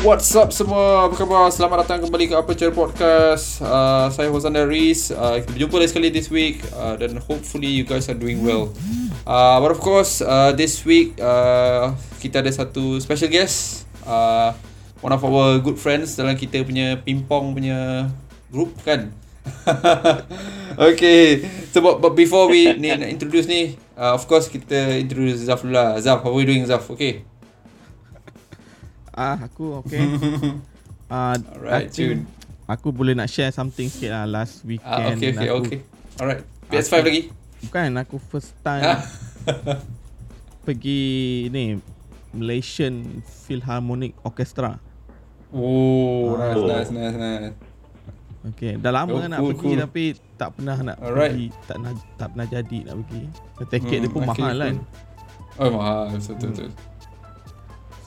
What's up semua? Apa khabar? Selamat datang kembali ke Aperture Podcast. Uh, saya Hozan Daris. Uh, kita berjumpa lagi sekali this week uh, dan hopefully you guys are doing well. Uh, but of course, uh, this week uh, kita ada satu special guest. Uh, one of our good friends dalam kita punya pingpong punya group kan? okay, so but, but before we ni introduce ni, uh, of course kita introduce Zaf dulu lah. Zaf, how are you doing Zaf? Okay. Ah, aku okay. Ah, Alright, I think Jun. Aku boleh nak share something sikit lah last weekend. Ah, okay, okay, aku, okay. Alright. PS5 Aku- lagi? Bukan, aku first time Ah. pergi ni Malaysian Philharmonic Orchestra. Oh, Ah. nice, nice, nice, nice. Okay, dah lama Oh, nak cool, pergi cool. tapi tak pernah nak Alright. pergi, tak nak tak pernah jadi nak pergi. Tiket dia Hmm, pun okay, mahal kan. Oh, mahal. Betul, betul, betul.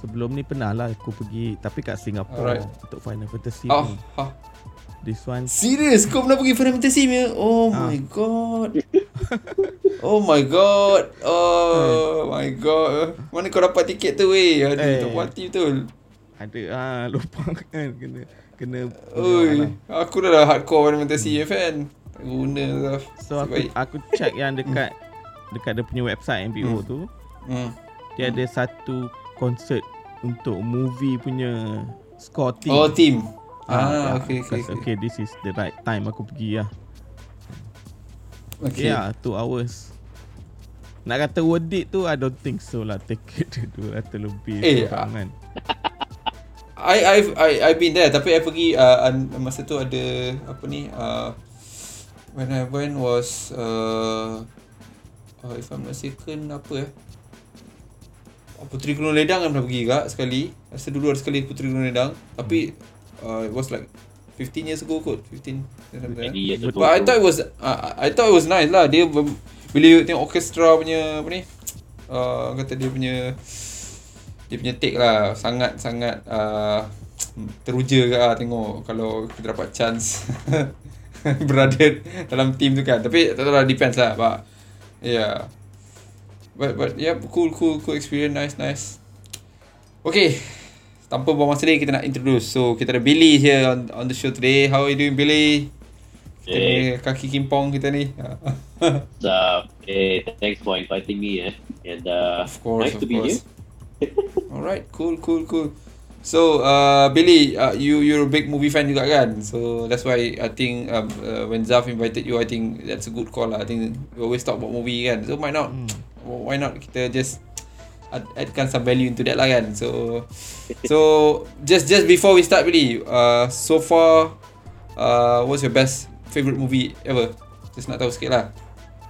Sebelum ni pernah lah aku pergi tapi kat Singapore Alright. untuk Final Fantasy Oh, ni. ha. This one Serius? Kau pernah pergi Final Fantasy punya? Oh Ah. my god. Oh my god. Oh my god. Mana kau dapat tiket tu weh? Aduh, Eh. tak puas hati betul. ada ah lupa kan kena kena Oi, aku dah dah hardcore Final Fantasy ya fan. Guna lah. So aku aku check yang dekat dekat dia punya website MBO Hmm. Hmm. dia ada satu konsert untuk movie punya score team. Oh, team. Ah, Ah, yeah. okay, okay, okay. okay. this is the right time aku pergi lah. Okay. Yeah, two hours. Nak kata worth it tu I don't think so lah Tiket dia 200 lebih Eh, seorang kan I I've I I've been there tapi I pergi uh, masa tu ada apa ni uh, when I went was uh, uh, if I'm not mistaken apa eh Puteri Gunung Ledang kan pernah pergi kak sekali. Rasa dulu ada sekali Puteri Gunung Ledang. Tapi uh, It was like 15 years ago kot. 15 something like that. Many years. But I thought it was uh, I thought it was nice lah. Dia Bila you tengok orchestra punya Apa ni uh, Kata dia punya Dia punya take lah. Sangat sangat uh, Teruja ke lah tengok Kalau kita dapat chance. Berada dalam team tu kan. Tapi tak tahu lah depends lah. But Yeah But but yeah cool cool cool experience nice nice. Okay. Tanpa buang masa lagi kita nak introduce. So kita ada Billy here on on the show today. How are you doing Billy? Kita Hey. kaki kimpong kita ni. So, eh, thanks for inviting me. Eh. And uh, of course nice of to be course. here. Alright, cool cool cool. So uh, Billy, uh, you you're a big movie fan juga kan? So that's why I think um, uh, when Zaf invited you, I think that's a good call lah. I think we always talk about movie kan. So why not? Hmm. Why not? Kita just add, addkan some value into that lah kan. So so just just before we start really uh, so far uh, what's your best favorite movie ever? Just nak tahu sikit lah.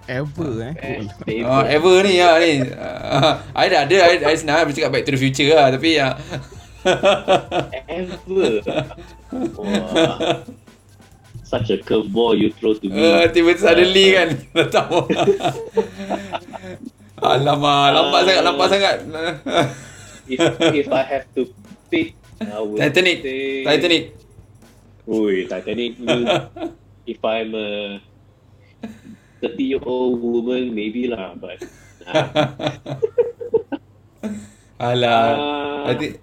Ever eh? Best uh, ever ni ya ni. Uh, I dah ada. I, I senang bercakap back to the future lah tapi ya Ever. Wah. Such a curveball you throw to me. uh, tiba-tiba suddenly kan tak tahu Alamak, lambat sangat, lambat sangat. if, if I have to pick, I would Titanic, say... Titanic. Ui, Titanic. if I'm a 30 year old woman, maybe lah. But nah. Alah, Uh, I think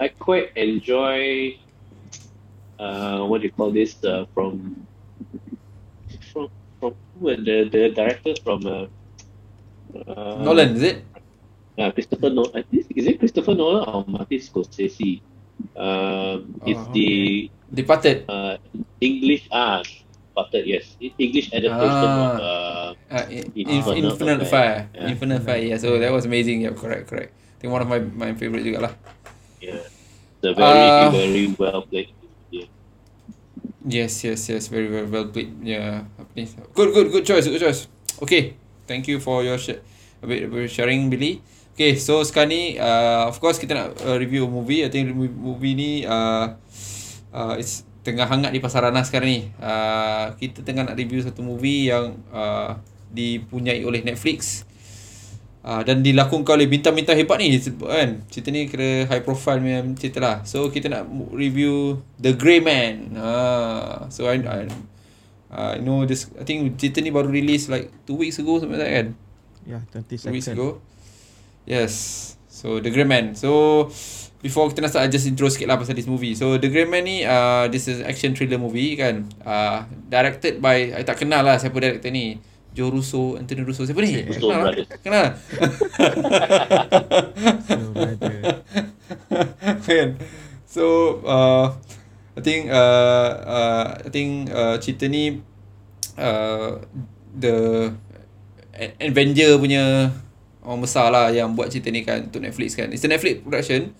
I quite enjoy uh what do you call this uh, from from from who the the director from uh, uh Nolan is it? uh, Christopher Nolan I think is it Christopher Nolan or Martin Scorsese um it's Oh, the Departed. uh English ah Departed, yes English adaptation of Ah. uh Uh, in, Infinite Infinite Fire. Fire. Yeah. Infinite Fire. Yeah, so that was amazing. Yeah, correct, correct. I think one of my my favorite juga lah. yeah the very Uh, very well played yeah. Yes, yes, yes. Very, very well played. Yeah. Good, good, good choice, good choice. Okay. Thank you for your sh- a bit, a bit sharing, Billy. Okay, so sekarang ni, uh, of course kita nak uh, review movie. I think movie, ni uh, uh, it's tengah hangat di pasaran lah sekarang ni. Uh, kita tengah nak review satu movie yang uh, dipunyai oleh Netflix. Uh, dan dilakonkan oleh bintang-bintang hebat ni kan. Cerita ni kira high profile punya cerita lah. So kita nak review The Grey Man. Uh, so I, I uh, I know this I think cerita ni baru release like 2 weeks ago something like that kan. Yeah, 20 Two weeks ago. Yes. So The Grey Man. So before kita nak start I just intro sikit lah pasal this movie. So The Grey Man ni uh, this is action thriller movie kan. Uh, directed by I tak kenal lah siapa director ni. Joe Russo, Anthony Russo. Siapa ni? Russo Kenal lah. Kenal. So, brother. kan. So uh, I think uh, uh, I think uh, cerita ni uh, the Avenger punya orang besar lah yang buat cerita ni kan untuk Netflix kan. It's a Netflix production.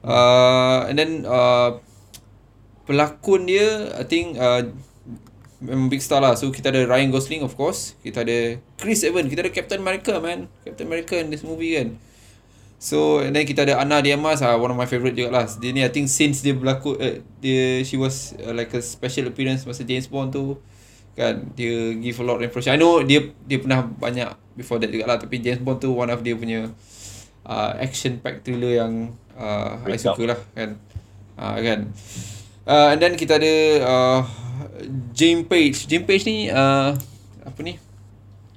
Uh, and then uh, pelakon dia I think uh, memang big star lah. So kita ada Ryan Gosling of course. Kita ada Chris Evans. Kita ada Captain America man. Captain America in this movie kan. So and then kita ada Ana Diamas uh, one of my favourite juga lah. Dia ni I think since dia berlakon uh, dia she was uh, like a special appearance masa James Bond tu kan dia give a lot of impression. I know dia dia pernah banyak before that juga lah tapi James Bond tu one of dia punya uh, action packed thriller yang uh, I suka lah kan. Uh, kan. Uh, and then kita ada uh, Jane Page. Jane Page ni uh, apa ni?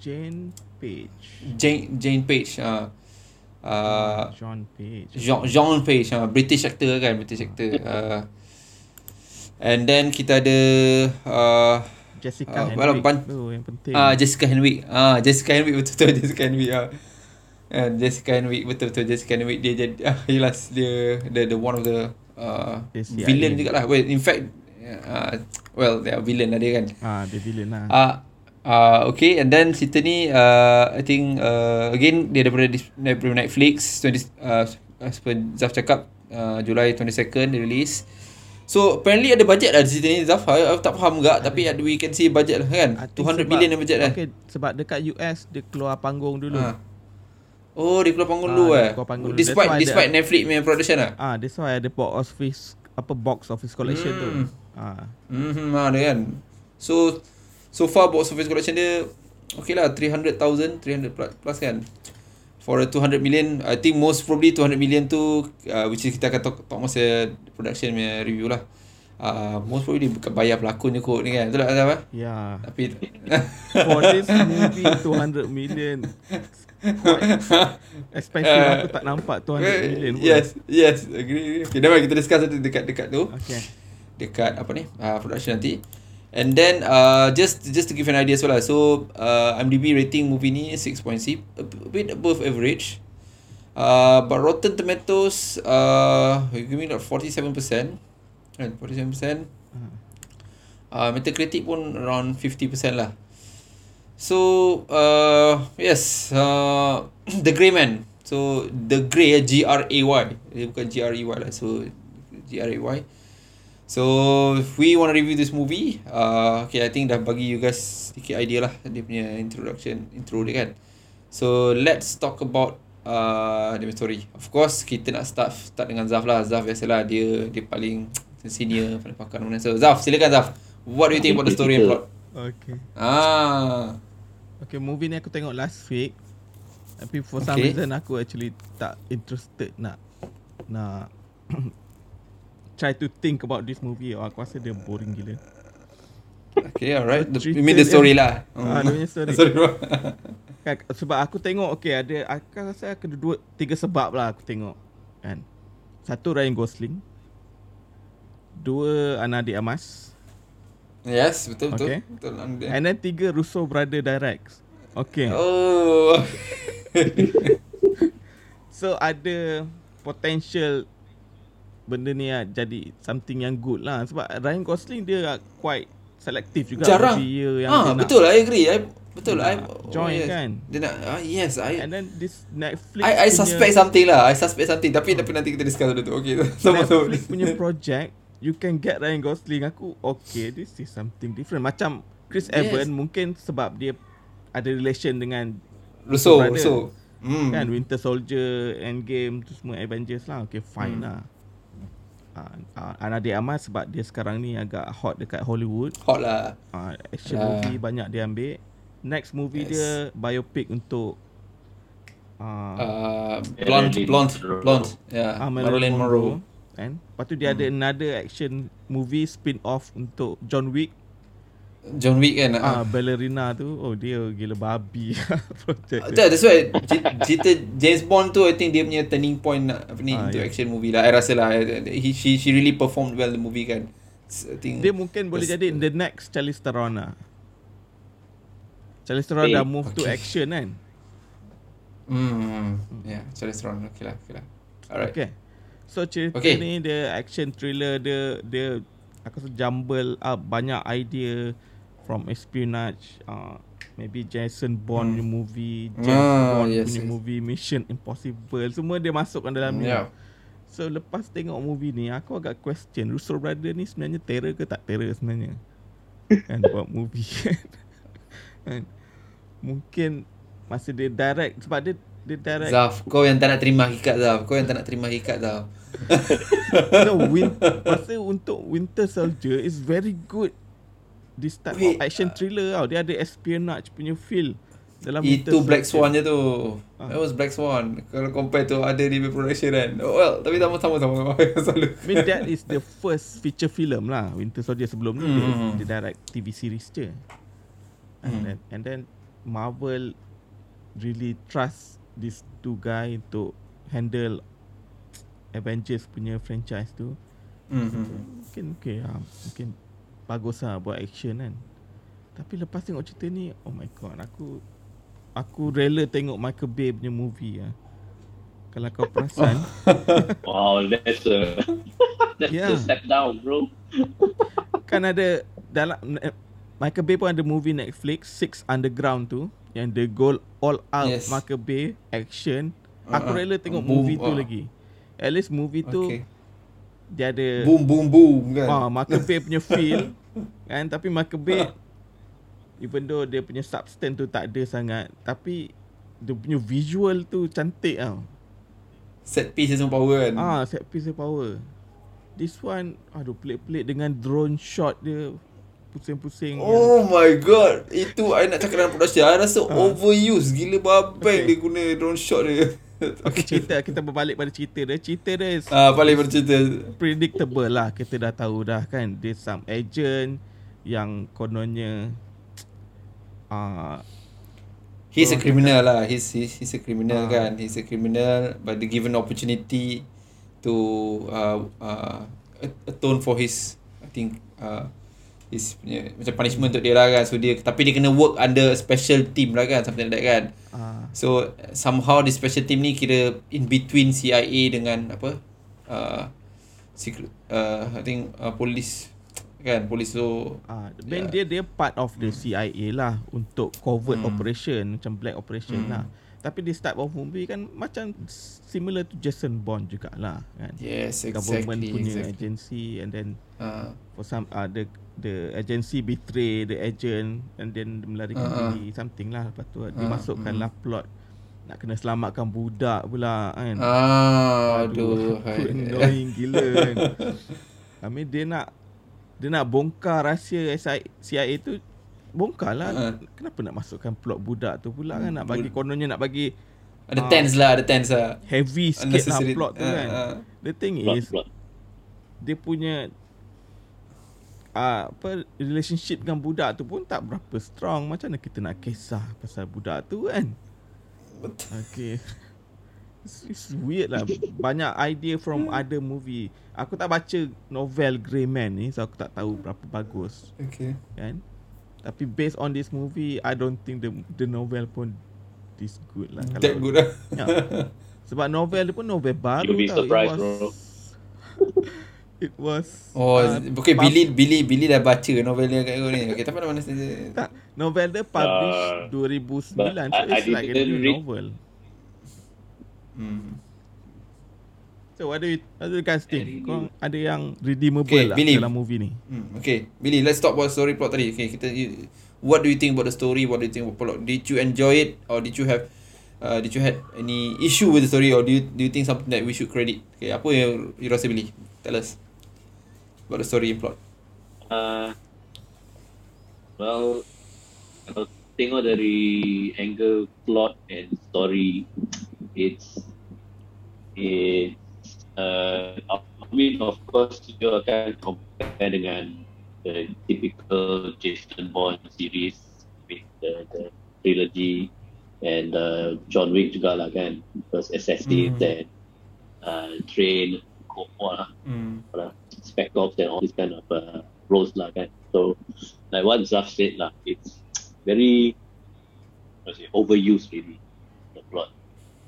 Jane Page. Jane Jane Page. Uh, uh, John Page. Jean, Jean Page uh, British actor kan British actor uh, and then kita ada uh, Jessica well, Henwick tu yang penting. ah Jessica Henwick ah Jessica Henwick betul-betul Jessica Henwick ah uh, Jessica Henwick betul-betul Jessica Henwick dia jadi ah jelas dia the the one of the uh, Dia villain juga lah well in fact uh, well they are villain lah dia kan Ah, dia villain lah. Ah, uh, okay, and then cerita ni, uh, I think uh, again dia daripada daripada Netflix, 20 uh, as per Zaf cakap, uh, Julai 22nd dia release. So apparently ada budget lah cerita ni Zaf. I, I tak faham juga tapi ada, we can see budget lah kan. I think 200 sebab- million yang budget lah. Okay, sebab dekat US dia keluar panggung dulu. Ha. Oh, dia keluar panggung Ah, dulu dia eh. keluar panggung dulu. Despite why despite ada- Netflix punya production lah. Ah, that's why ada box office apa box office collection tu. Hmm. Ah, Hmm, ada kan. So so far box office collection dia okay lah 300,000, 300 plus, plus kan. For a 200 million, I think most probably 200 million tu uh, which is kita akan talk, talk masa production punya review lah. Uh, most probably bukan bayar pelakon je kot ni kan. Betul tak Azam eh? yeah. Tapi For this movie 200 million quite expensive Uh, aku tak nampak 200 million pun. Yes, yes, agree. agree. Okay, dah kita discuss nanti dekat-dekat tu. Okay. dekat apa ni uh, production nanti and then uh, just just to give an idea as well lah. So uh, IMDb rating movie ni 6.6 a bit above average. Uh, but Rotten Tomatoes uh, give me like 47% kan 47% uh, Metacritic pun around 50% lah. So uh, yes uh, The Grey Man. So The Grey eh, G-R-A-Y dia bukan G-R-E-Y lah. So G-R-A-Y So if we want to review this movie, uh, okay, I think dah bagi you guys sedikit idea lah dia punya introduction, intro dia kan. So let's talk about uh, dia punya story. Of course, kita nak start start dengan Zaf lah. Zaf biasalah dia dia paling senior, paling pakar mana. So Zaf, silakan Zaf. What do you think about the story and plot? Okay. Ah, Okay, movie ni aku tengok last week. Tapi for some reason aku actually tak interested nak nak try to think about this movie. Oh, aku rasa dia boring gila. okay, alright. The, you mean the story lah. Ah, dia punya story. sorry. bro. Kan, sebab aku tengok okay ada aku rasa ada dua tiga sebab lah aku tengok kan. Satu Ryan Gosling. Dua Ana de Amas. yes, betul betul. Okay. Betul. And then tiga Russo Brother Directs. Okay. Oh. So ada potential benda ni lah jadi something yang good lah sebab Ryan Gosling dia quite selektif juga Jarang. dia yang ah, dia nak- betul I agree. I betul dia I join yes. kan. Dia nak ah, yes, I and then this Netflix I I suspect something lah. I suspect something tapi tapi nanti kita discuss dulu tu. Okay. Sama sama. Netflix punya project you can get Ryan Gosling aku okay this is something different macam Chris Yes. Evans mungkin sebab dia ada relation dengan Russo. Russo. Hmm. kan Winter Soldier Endgame tu semua Avengers lah okay fine Hmm. lah uh, uh, Ana de Amas sebab dia sekarang ni agak hot dekat Hollywood Hot lah. uh, action Ah. movie banyak dia ambil next movie Yes. dia biopic untuk uh, Uh, blonde, Marilyn blonde, Monroe. blonde. Yeah. ah, Marilyn Monroe. kan lepas tu dia ada Hmm. another action movie spin off untuk John Wick John Wick kan. Ah, Ah. ballerina tu, oh dia gila babi project. That, that's why cer- cerita James Bond tu I think dia punya turning point nak apa ni Ah, untuk yeah. action movie lah. I rasa lah he, she she really performed well the movie kan. S- I think Dia mungkin boleh jadi the next Charlize Theron lah. Charlize Theron dah Eh, move to okay. action kan. Hmm. Yeah, Charlize Theron. Okay lah, okay lah. Alright. Okay. So cerita Okay. ni dia action thriller dia dia aku rasa jumble up banyak idea from espionage uh, maybe Jason Bond punya movie, James Ah, Bond yes, punya yes. movie, Mission Impossible semua dia masukkan dalam ni. Yeah. So lepas tengok movie ni aku agak question Russo Brother ni sebenarnya terror ke tak terror sebenarnya. kan buat movie kan. Mungkin masa dia direct sebab dia dia direct Zaf, kau yang tak nak terima hakikat Zaf. Kau yang tak nak terima hakikat Zaf. no, win, masa untuk Winter Soldier is very good. This type Wait, of action thriller tau. Dia ada espionage punya feel dalam Itu Black. Swan je tu. Ah. That was Black Swan. Kalau compare to other DB production kan. Oh, well, tapi sama sama sama selalu. I mean that is the first feature film lah Winter Soldier sebelum ni dia, Hmm. dia direct TV series je. And Hmm. then and then Marvel really trust these two guy untuk handle Avengers punya franchise tu. Hmm. Mungkin okay lah Mungkin Bagus lah buat action kan Tapi lepas tengok cerita ni Oh my god Aku Aku rela tengok Michael Bay punya movie lah Kalau kau perasan Wow, that's a that's Yeah. a step down, bro. Kan ada Dalam eh, Michael Bay pun ada movie Netflix Six Underground tu Yang the goal All out Yes. Michael Bay Action Aku Uh-uh. rela tengok Boom, movie tu uh. lagi At least movie tu Okay. Dia ada Boom boom boom kan. Ah, Michael Bay punya feel kan tapi Michael Bay even though dia punya substance tu tak ada sangat tapi dia punya visual tu cantik tau. Set piece dia semua power kan. Ah, set piece dia power. This one aduh pelik-pelik dengan drone shot dia pusing-pusing. Oh my god Itu I nak cakap dalam production I rasa Ah. overuse Gila babeng Okay. dia guna drone shot dia Okay, cerita kita berbalik pada cerita dia. Cerita dia Ah, paling bercerita predictable lah. Kita dah tahu dah kan. Dia some agent yang kononnya ah He's a criminal lah He's, he's, he's a criminal Ah. kan He's a criminal But the given opportunity To uh, uh, Atone for his I think uh, His punya Macam punishment untuk dia lah kan So dia Tapi dia kena work under Special team lah kan Something like that kan ah So somehow the special team ni kira in between CIA dengan apa uh, secret uh, I think uh, police kan police so Ah, ben Yeah. dia dia part of the CIA lah untuk covert Hmm. operation macam black operation Hmm. lah. Tapi this type of movie kan macam similar to Jason Bond jugalah kan. yes Government exactly punya exactly agency and then uh, for some uh, the the agency betray the agent and then melarikan ah. diri something lah lepas tu Ah, dimasukkanlah plot nak kena selamatkan budak pula kan. ah aduh Aku hai. annoying gila kan. I mean dia nak dia nak bongkar rahsia SI CIA tu bongkar lah. Ha. Kenapa nak masukkan plot budak tu pula kan nak bagi kononnya nak bagi ada Ah. tense lah ada tense lah heavy sikit lah plot tu Ah, kan. The thing Plot, is plot. dia punya uh, apa relationship dengan budak tu pun tak berapa strong. Macam mana kita nak kisah pasal budak tu kan? Okay. It's, it's weird lah. Banyak idea from other movie. Aku tak baca novel Grey Man ni, so aku tak tahu berapa bagus okay kan. Tapi based on this movie, I don't think the the novel pun this good lah. that good lah Ya. Sebab novel dia pun novel baru You'll be tau. surprised, was, bro. It was Oh, uh, okay, Billy Billy Billy dah baca novel dia kat kau ni. Okay, tapi mana mana saja. Tak, novel dia publish Uh, 2009 but so I- it's I like a new read- novel. Hmm. So what do you what do you guys think? Kau ada yang redeemable Okay, lah believe. dalam movie ni? Hmm, okay, Billy, let's talk about story plot tadi. Okay, kita you, what do you think about the story? What do you think about plot? Did you enjoy it or did you have uh, did you had any issue with the story or do you do you think something that we should credit? Okay, apa yang you rasa Billy? Tell us about the story and plot. Uh, well, kalau tengok dari angle plot and story, it's it's uh, I mean of course you akan compare dengan the typical Jason Bond series with the, the trilogy and uh, John Wick juga lah kan first Assassin Mm. and uh, Train War lah uh, Spec Ops and all these kind of uh, roles lah kan so like what Zaf said lah it's very it, overused really the plot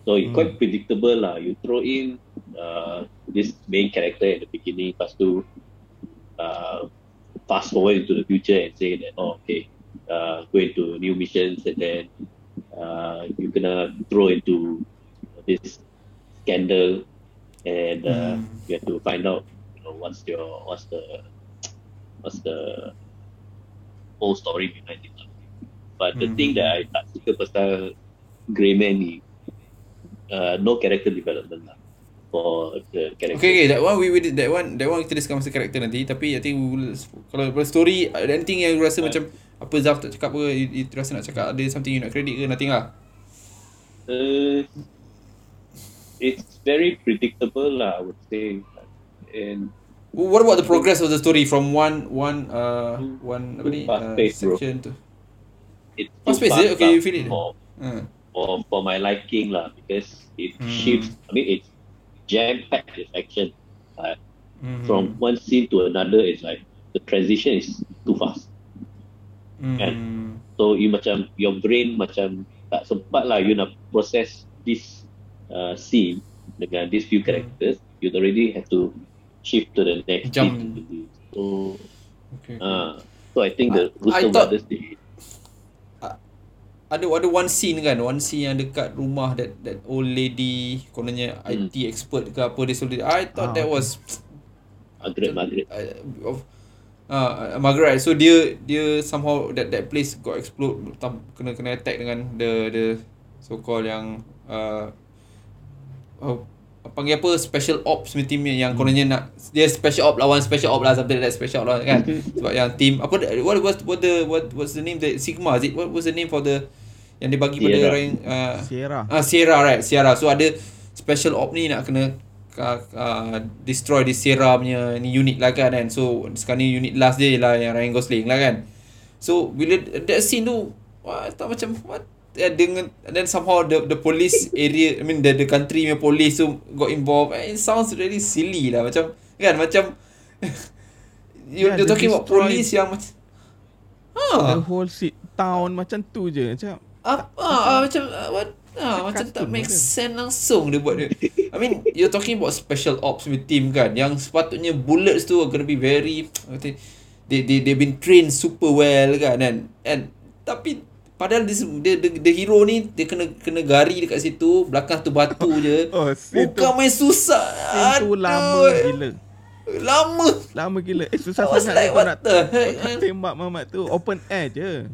so it's Mm. quite predictable lah you throw in uh, this main character at the beginning lepas tu uh, fast forward into the future and say that oh okay uh, go into new missions and then uh, you gonna throw into this scandal and uh, Mm. you have to find out what's your what's the what's the whole story behind it but the Mm. thing that I tak suka pasal Greyman ni uh, no character development lah for the character Okay, okay, that one we, we did that one that one kita discuss pasal karakter nanti tapi I think we will, kalau story ada anything yang you rasa Yeah. macam apa Zaf tak cakap apa you, you rasa nak cakap ada something you nak credit ke nothing lah. Uh, it's very predictable lah, I would say. And What about the progress of the story from one one uh Hmm. one apa ni uh, section to it's Fast too paced, is it? Okay, you feel it? For, uh, for, for my liking lah, because it Hmm. shifts. I mean, it's jam packed with action. But mhm. from one scene to another, it's like the transition is too fast. And So you macam your brain macam tak sempat lah you nak process this uh, scene dengan these few characters. You already have to shift to the next Jump. scene. So Okay. uh, so I think the I- I Russo thought- brothers they ada ada one scene kan one scene yang dekat rumah that that old lady kononnya Hmm. IT expert ke apa dia suruh dia I thought Ah, that was Margaret Margaret. uh, of uh, Margaret so dia dia somehow that that place got explode tam, kena kena attack dengan the the so called yang uh, uh, panggil apa special ops punya team yang Hmm. kononnya nak dia special op lawan special op lah something like that special op lah kan sebab yang team apa what was what the what what's the name the Sigma is it what was the name for the yang dia bagi pada Sierra. orang uh, Sierra. Ah Sierra right Sierra so ada special op ni nak kena uh, uh, destroy di Sierra punya ni unit lah kan kan so sekarang ni unit last dia lah yang Ryan Gosling lah kan so bila that scene tu wah tak macam what yeah, dengan and then somehow the the police area I mean the the country punya police tu got involved. Eh, it sounds really silly lah. Macam kan macam you, Yeah, you're they talking about police yang macam The ha whole sit town macam tu je. Macam apa? ah, macam ah, what? Ah, macam tak make model. sense langsung dia buat dia. I mean you're talking about special ops with team kan? Yang sepatutnya bullets tu are gonna be very they they they've been trained super well kan? And and tapi padahal this, the, the the hero ni dia kena kena gari dekat situ belakang tu batu je. Oh, scene tu- Bukan main susah. scene tu Aduh. lama gila. Lama. Lama gila. Eh susah I was sangat like, what nak the heck, nak tembak mamat tu open air je.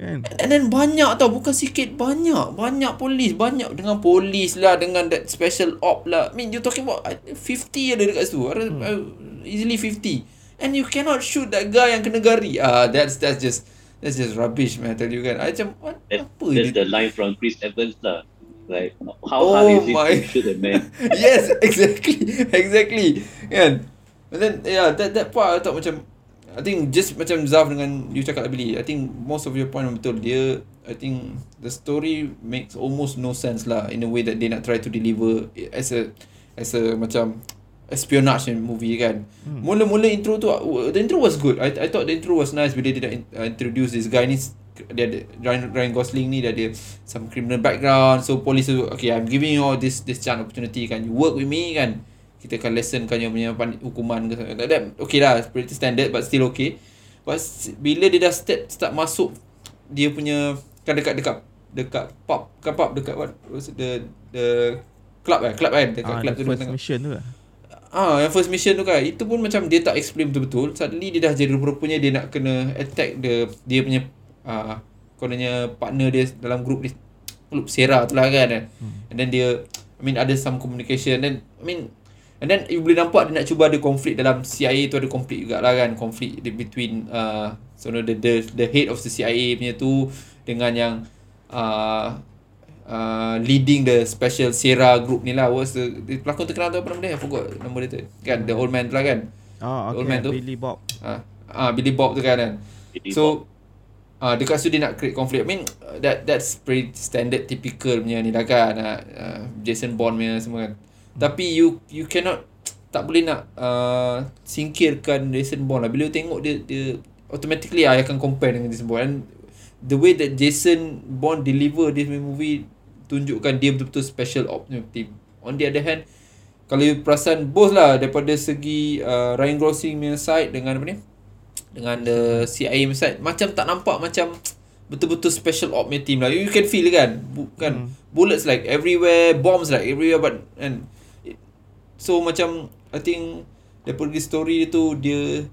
Kan? And then banyak tau Bukan sikit Banyak Banyak polis Banyak dengan polis lah Dengan that special op lah I mean you talking about I think 50 ada dekat situ hmm. Easily 50 And you cannot shoot that guy Yang kena gari Ah, That's that's just That's just rubbish man I tell you kan I macam what, That, Apa that's the line from Chris Evans lah. Like how Oh hard is it my. to shoot a man? yes, exactly, exactly. Kan? And then yeah, that that part I thought macam I think just macam Zaf dengan you cakap tadi, I think most of your point betul. Dia I think the story makes almost no sense lah in a way that they nak try to deliver as a as a macam espionage movie kan. Hmm. Mula-mula intro tu the intro was good. I I thought the intro was nice bila dia dah in, uh, introduce this guy ni dia ada Ryan, Ryan Gosling ni dia ada some criminal background so police tu okay I'm giving you all this this chance opportunity kan you work with me kan kita akan lessonkan you punya hukuman ke like that okay lah pretty standard but still okay but bila dia dah start start masuk dia punya kan dekat dekat dekat pub kan pub dekat what the the club eh club kan dekat Ah, club tu dia mission tu lah. Ah, yang first mission tu kan Itu pun macam dia tak explain betul-betul. Suddenly dia dah jadi rupanya dia nak kena attack the, Dia punya uh, Kononnya partner dia dalam grup dia Grup Sierra tu lah kan hmm. And then dia I mean ada some communication. Then I mean And then you boleh nampak dia nak cuba ada konflik dalam CIA tu ada konflik juga lah kan. Konflik between uh, so the, the the head of the CIA punya tu Dengan yang uh, uh, leading the special Sierra group ni lah What's the, the pelakon terkenal tu apa nama dia? I forgot nama dia tu Kan the old man tu lah kan Oh, The old okay. man tu. Billy Bob. Ah, ah Billy Bob tu kan kan. Billy So ah dekat situ dia nak create conflict. I mean uh, that that's pretty standard typical punya ni lah kan. Uh, uh, Jason Bond punya semua kan. Tapi you you cannot tak boleh nak uh, singkirkan Jason Bond lah. Bila you tengok dia dia automatically I akan compare dengan Jason Bond. And the way that Jason Bond deliver this movie tunjukkan dia betul-betul special ops punya team. On the other hand, kalau you perasan both lah daripada segi uh, Ryan Gosling punya side dengan apa ni? Dengan the CIA punya side macam tak nampak macam betul-betul special op punya team lah. You can feel kan? Bukan Hmm. bullets like everywhere, bombs like everywhere but and it, so macam I think daripada story tu dia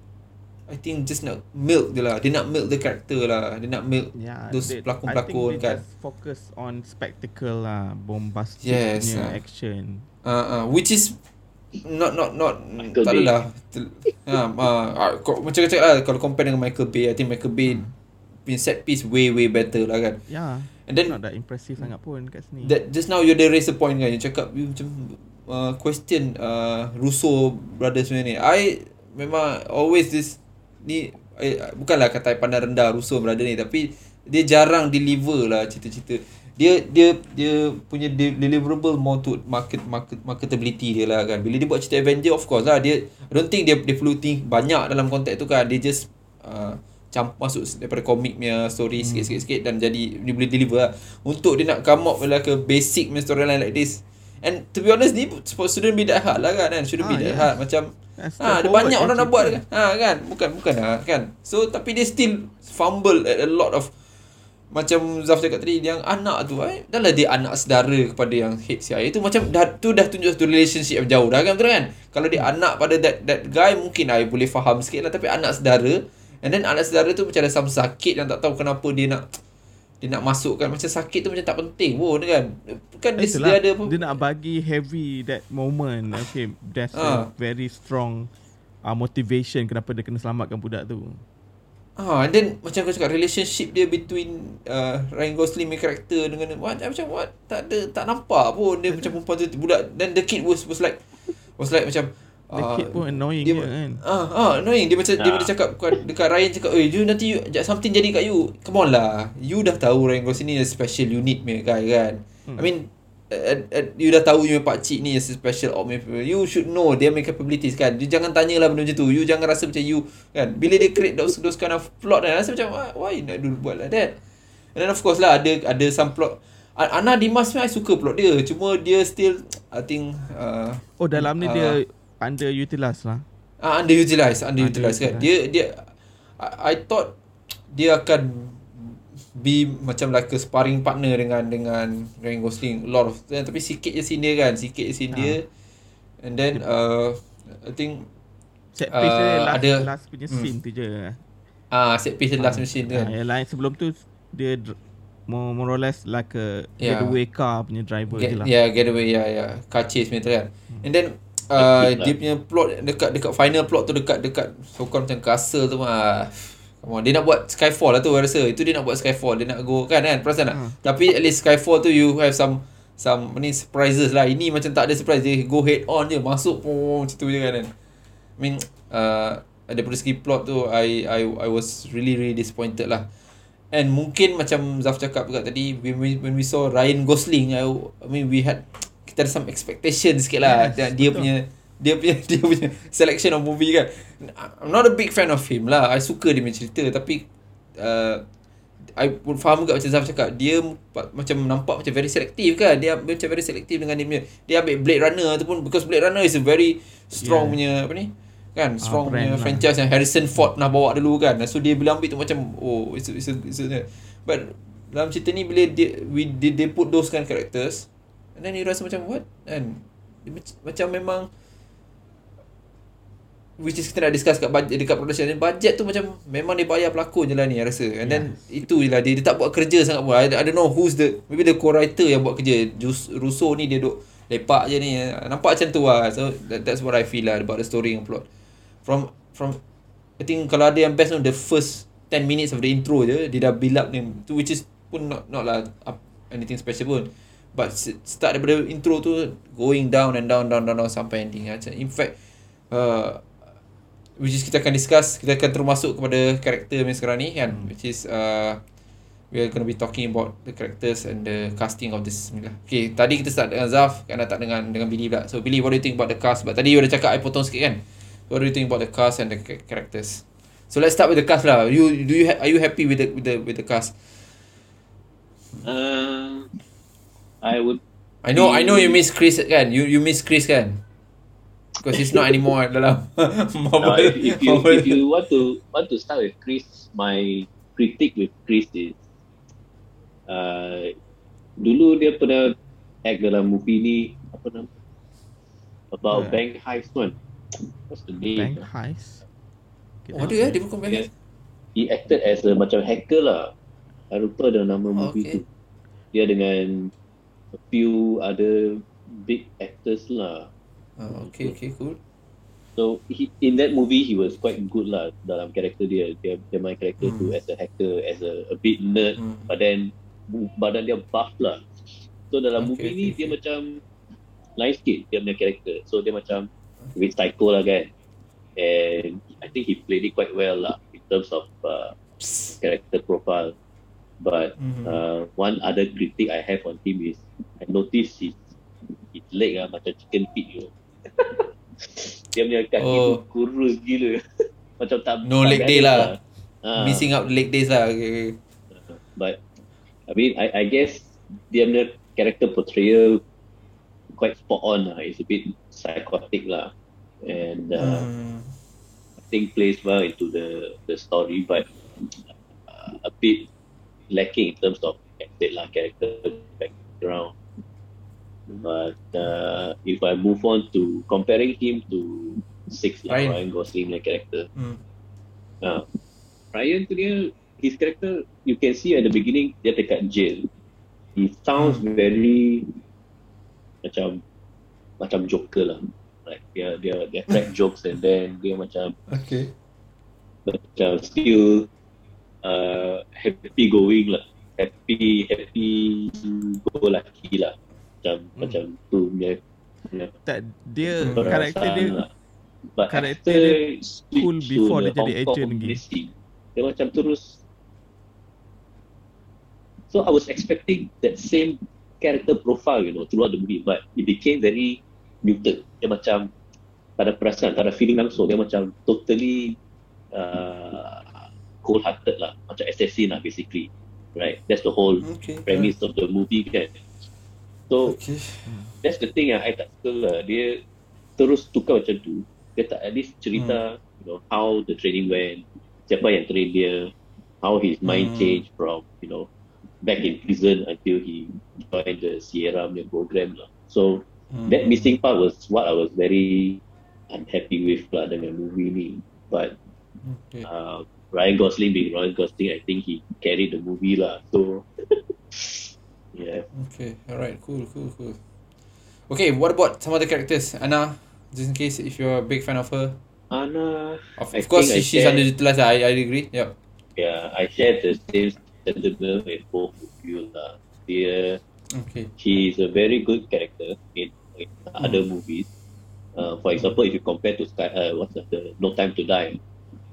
I think just nak milk je lah. Dia nak milk the character lah. Dia nak milk Yeah, those they- pelakon-pelakon I think kan. they just focus on spectacle lah, bombastic Yes, punya ah. action. Uh, uh, which is not not not Michael tak adalah. Ha, uh, uh, macam cakap lah kalau compare dengan Michael Bay, I think Michael Bay punya set piece way way better lah kan. Yeah. And then not that impressive sangat pun kat sini. that just now you ada raise a point kan you cakap you macam uh, question uh, Russo brothers punya ni I memang always this ni eh, bukanlah kata pandang rendah Russo brother ni tapi dia jarang deliver lah cerita-cerita dia dia dia punya de- deliverable more to market market marketability dia lah kan bila dia buat cerita Avenger of course lah dia I don't think dia dia perlu think banyak dalam konteks tu kan dia just uh, camp masuk daripada komik punya story hmm. sikit-sikit dan jadi dia boleh deliver lah. Untuk dia nak come up like a basic punya storyline like this. And to be honest ni shouldn't be that hard lah kan. kan? Shouldn't Ah, be that yes. hard macam ha, ada banyak orang nak buat kan. Ha kan. Bukan bukan lah kan. So tapi dia still fumble at a lot of macam Zaf cakap tadi yang anak tu eh dah lah dia anak saudara kepada yang head CIA tu macam dah tu dah tunjuk satu relationship yang jauh dah kan betul kan kalau dia anak pada that that guy mungkin I boleh faham sikit lah tapi anak saudara and then anak saudara tu macam ada some sakit yang tak tahu kenapa dia nak dia nak masukkan macam sakit tu macam tak penting pun kan kan dia, Itulah, dia ada apa dia nak bagi heavy that moment. Okay, that's Ah. a very strong uh, motivation kenapa dia kena selamatkan budak tu. Ah, and then macam aku cakap relationship dia between uh, Ryan Gosling punya karakter dengan what macam what tak ada tak nampak pun dia macam perempuan tu budak then the kid was was like was like macam The ah, kid pun annoying dia, je kan. Ah, ah, annoying. Dia macam dia Ah. boleh cakap dekat, dekat Ryan cakap, "Oi, you nanti you, something jadi kat you." Come on lah. You dah tahu Ryan Gosling ni a special unit punya guy kan. Hmm. I mean uh, uh, you dah tahu you punya pak cik ni is a special op punya- You should know dia punya capabilities kan. You jangan tanyalah benda macam tu. You jangan rasa macam you kan. Bila dia create those those kind of plot kan, rasa macam why, nak dulu buat like that. And then of course lah ada ada some plot Ana Dimas pun I suka plot dia. Cuma dia still I think uh, Oh dalam ni Ah. dia underutilized lah. Ah, underutilized, underutilized kan. Underutilized. Dia dia I, I thought dia akan be macam like a sparring partner dengan dengan Ryan Gosling a lot of eh, tapi sikit je scene dia kan, sikit je scene dia. And then uh, I think Set piece dia Uh, last, ada- last punya hmm. scene tu je. ah set piece the last machine tu Ah, kan. yang lain sebelum tu dia more, more or less like a Yeah. getaway car punya driver je Get, lah. yeah, getaway, yeah, yeah. Car chase punya tu kan. And then uh, lah. dia punya plot dekat dekat final plot tu dekat dekat sokong macam castle tu mah. Come on, dia nak buat Skyfall lah tu I rasa. Itu dia nak buat Skyfall. Dia nak go kan kan perasan tak? Hmm. Tapi at least Skyfall tu you have some some ni surprises lah. Ini macam tak ada surprise. Dia go head on je. Masuk pun macam tu je kan. kan. I mean uh, daripada segi plot tu I I I was really really disappointed lah. And mungkin macam Zaf cakap juga tadi when we, when we saw Ryan Gosling I, I mean we had kita ada some expectation sikit lah Yes, dia betul. punya dia punya dia punya selection of movie kan I'm not a big fan of him lah I suka dia punya cerita tapi uh, I pun faham juga macam Zaf cakap dia macam nampak macam very selective kan dia macam very selective dengan dia punya dia ambil Blade Runner tu pun because Blade Runner is a very strong Yeah. punya apa ni kan strong brand punya lah. franchise yang Harrison Ford pernah bawa dulu kan so dia bila ambil tu macam oh it's a, it's a, it's a, but dalam cerita ni bila dia we they, they put those kind of characters and then you rasa macam what? Kan? Macam memang which is kita nak discuss kat budget, dekat production ni budget tu macam memang dia bayar pelakon je lah ni I rasa. And then itu je lah dia, dia tak buat kerja sangat pun. I, I don't know who's the maybe the co-writer yang buat kerja. Jus, Russo ni dia duk lepak je ni. Nampak macam tu lah. So that, that's what I feel lah about the story and plot. From from I think kalau ada yang best tu the first 10 minutes of the intro je dia dah build up ni. Tu which is pun not not lah up, anything special pun but start daripada intro tu going down and down down down, down sampai ending macam in fact uh, which is kita akan discuss kita akan terus masuk kepada karakter yang sekarang ni kan which is uh, we are going to be talking about the characters and the casting of this ni lah. Okay, tadi kita start dengan Zaf, kan tak dengan dengan Billy pula. So Billy, what do you think about the cast? But tadi you dah cakap I potong sikit kan. What do you think about the cast and the characters? So let's start with the cast lah. You do you ha- are you happy with the with the with the cast? Uh, I would I know I know you miss Chris kan. You you miss Chris kan? Because he's not anymore dalam Marvel. Now, if, if you Marvel. if you want to want to start with Chris, my critique with Chris is, uh, dulu dia pernah act dalam movie ni apa nama? About Yeah. bank heist one. What's the name? Bank heist. Oh, ada eh dia bukan banyak. He acted as a macam hacker lah. I lupa dah nama movie Okay. tu. Dia dengan a few other big actors lah. Oh, okay okay cool. So he, in that movie he was quite good lah dalam karakter dia. Dia, dia main karakter tu Hmm. as a hacker, as a, a bit nerd, Hmm. but then badan dia buff lah. So dalam Okay, movie okay, ni okay. dia macam lain sikit dia punya karakter. So dia macam a bit psycho lah kan. And I think he played it quite well lah in terms of uh, character profile. But Mhm. uh, one other critique I have on him is I noticed his his leg ah macam chicken feet you. know. dia punya kaki Oh. tu kurus gila. macam tak No tak leg day balance lah. Ah, Missing out leg days lah. Okay, okay. But I mean I I guess dia punya character portrayal quite spot on lah. It's a bit psychotic lah. And uh, Hmm. I think plays well into the the story, but uh, a bit lacking in terms of lah character background. But uh, if I move on to comparing him to Six lah, Ryan. Ryan Gosling punya character, Hmm. uh, Ryan tu dia his character you can see at the beginning dia dekat jail. He sounds very macam macam Joker lah. Like dia dia dia crack jokes and then dia macam Okay. macam still uh, happy going lah happy happy go lucky lah macam Hmm. macam tu punya punya Tak dia karakter dia lah. but karakter dia cool before dia jadi agent lagi. dia macam terus so I was expecting that same character profile you know throughout the movie but it became very muted dia macam tak ada perasaan tak ada feeling langsung dia macam totally uh, cold hearted lah macam assassin lah basically right that's the whole Okay. premise of the movie kan so Okay. that's the thing yang I tak suka lah. Dia terus tukar macam tu. Dia tak at least cerita, you know, how the training went, siapa yang train dia, how his mind Hmm. changed from, you know, back in prison until he joined the Sierra punya program lah. So, Hmm. that missing part was what I was very unhappy with lah dengan movie ni. But Okay. uh, Ryan Gosling being Ryan Gosling, I think he carried the movie lah. So, yeah. Okay, alright, cool, cool, cool. Okay, what about some other characters? Anna, just in case if you're a big fan of her. Anna, Of, of course, I she, she's share- underutilized. I, I agree. Yep. Yeah, I share the same sentiment with both of you lah. Dia, Okay. she is a very good character in, in Hmm. other movies. Uh, for example, if you compare to Sky, uh, what's the, the No Time to Die,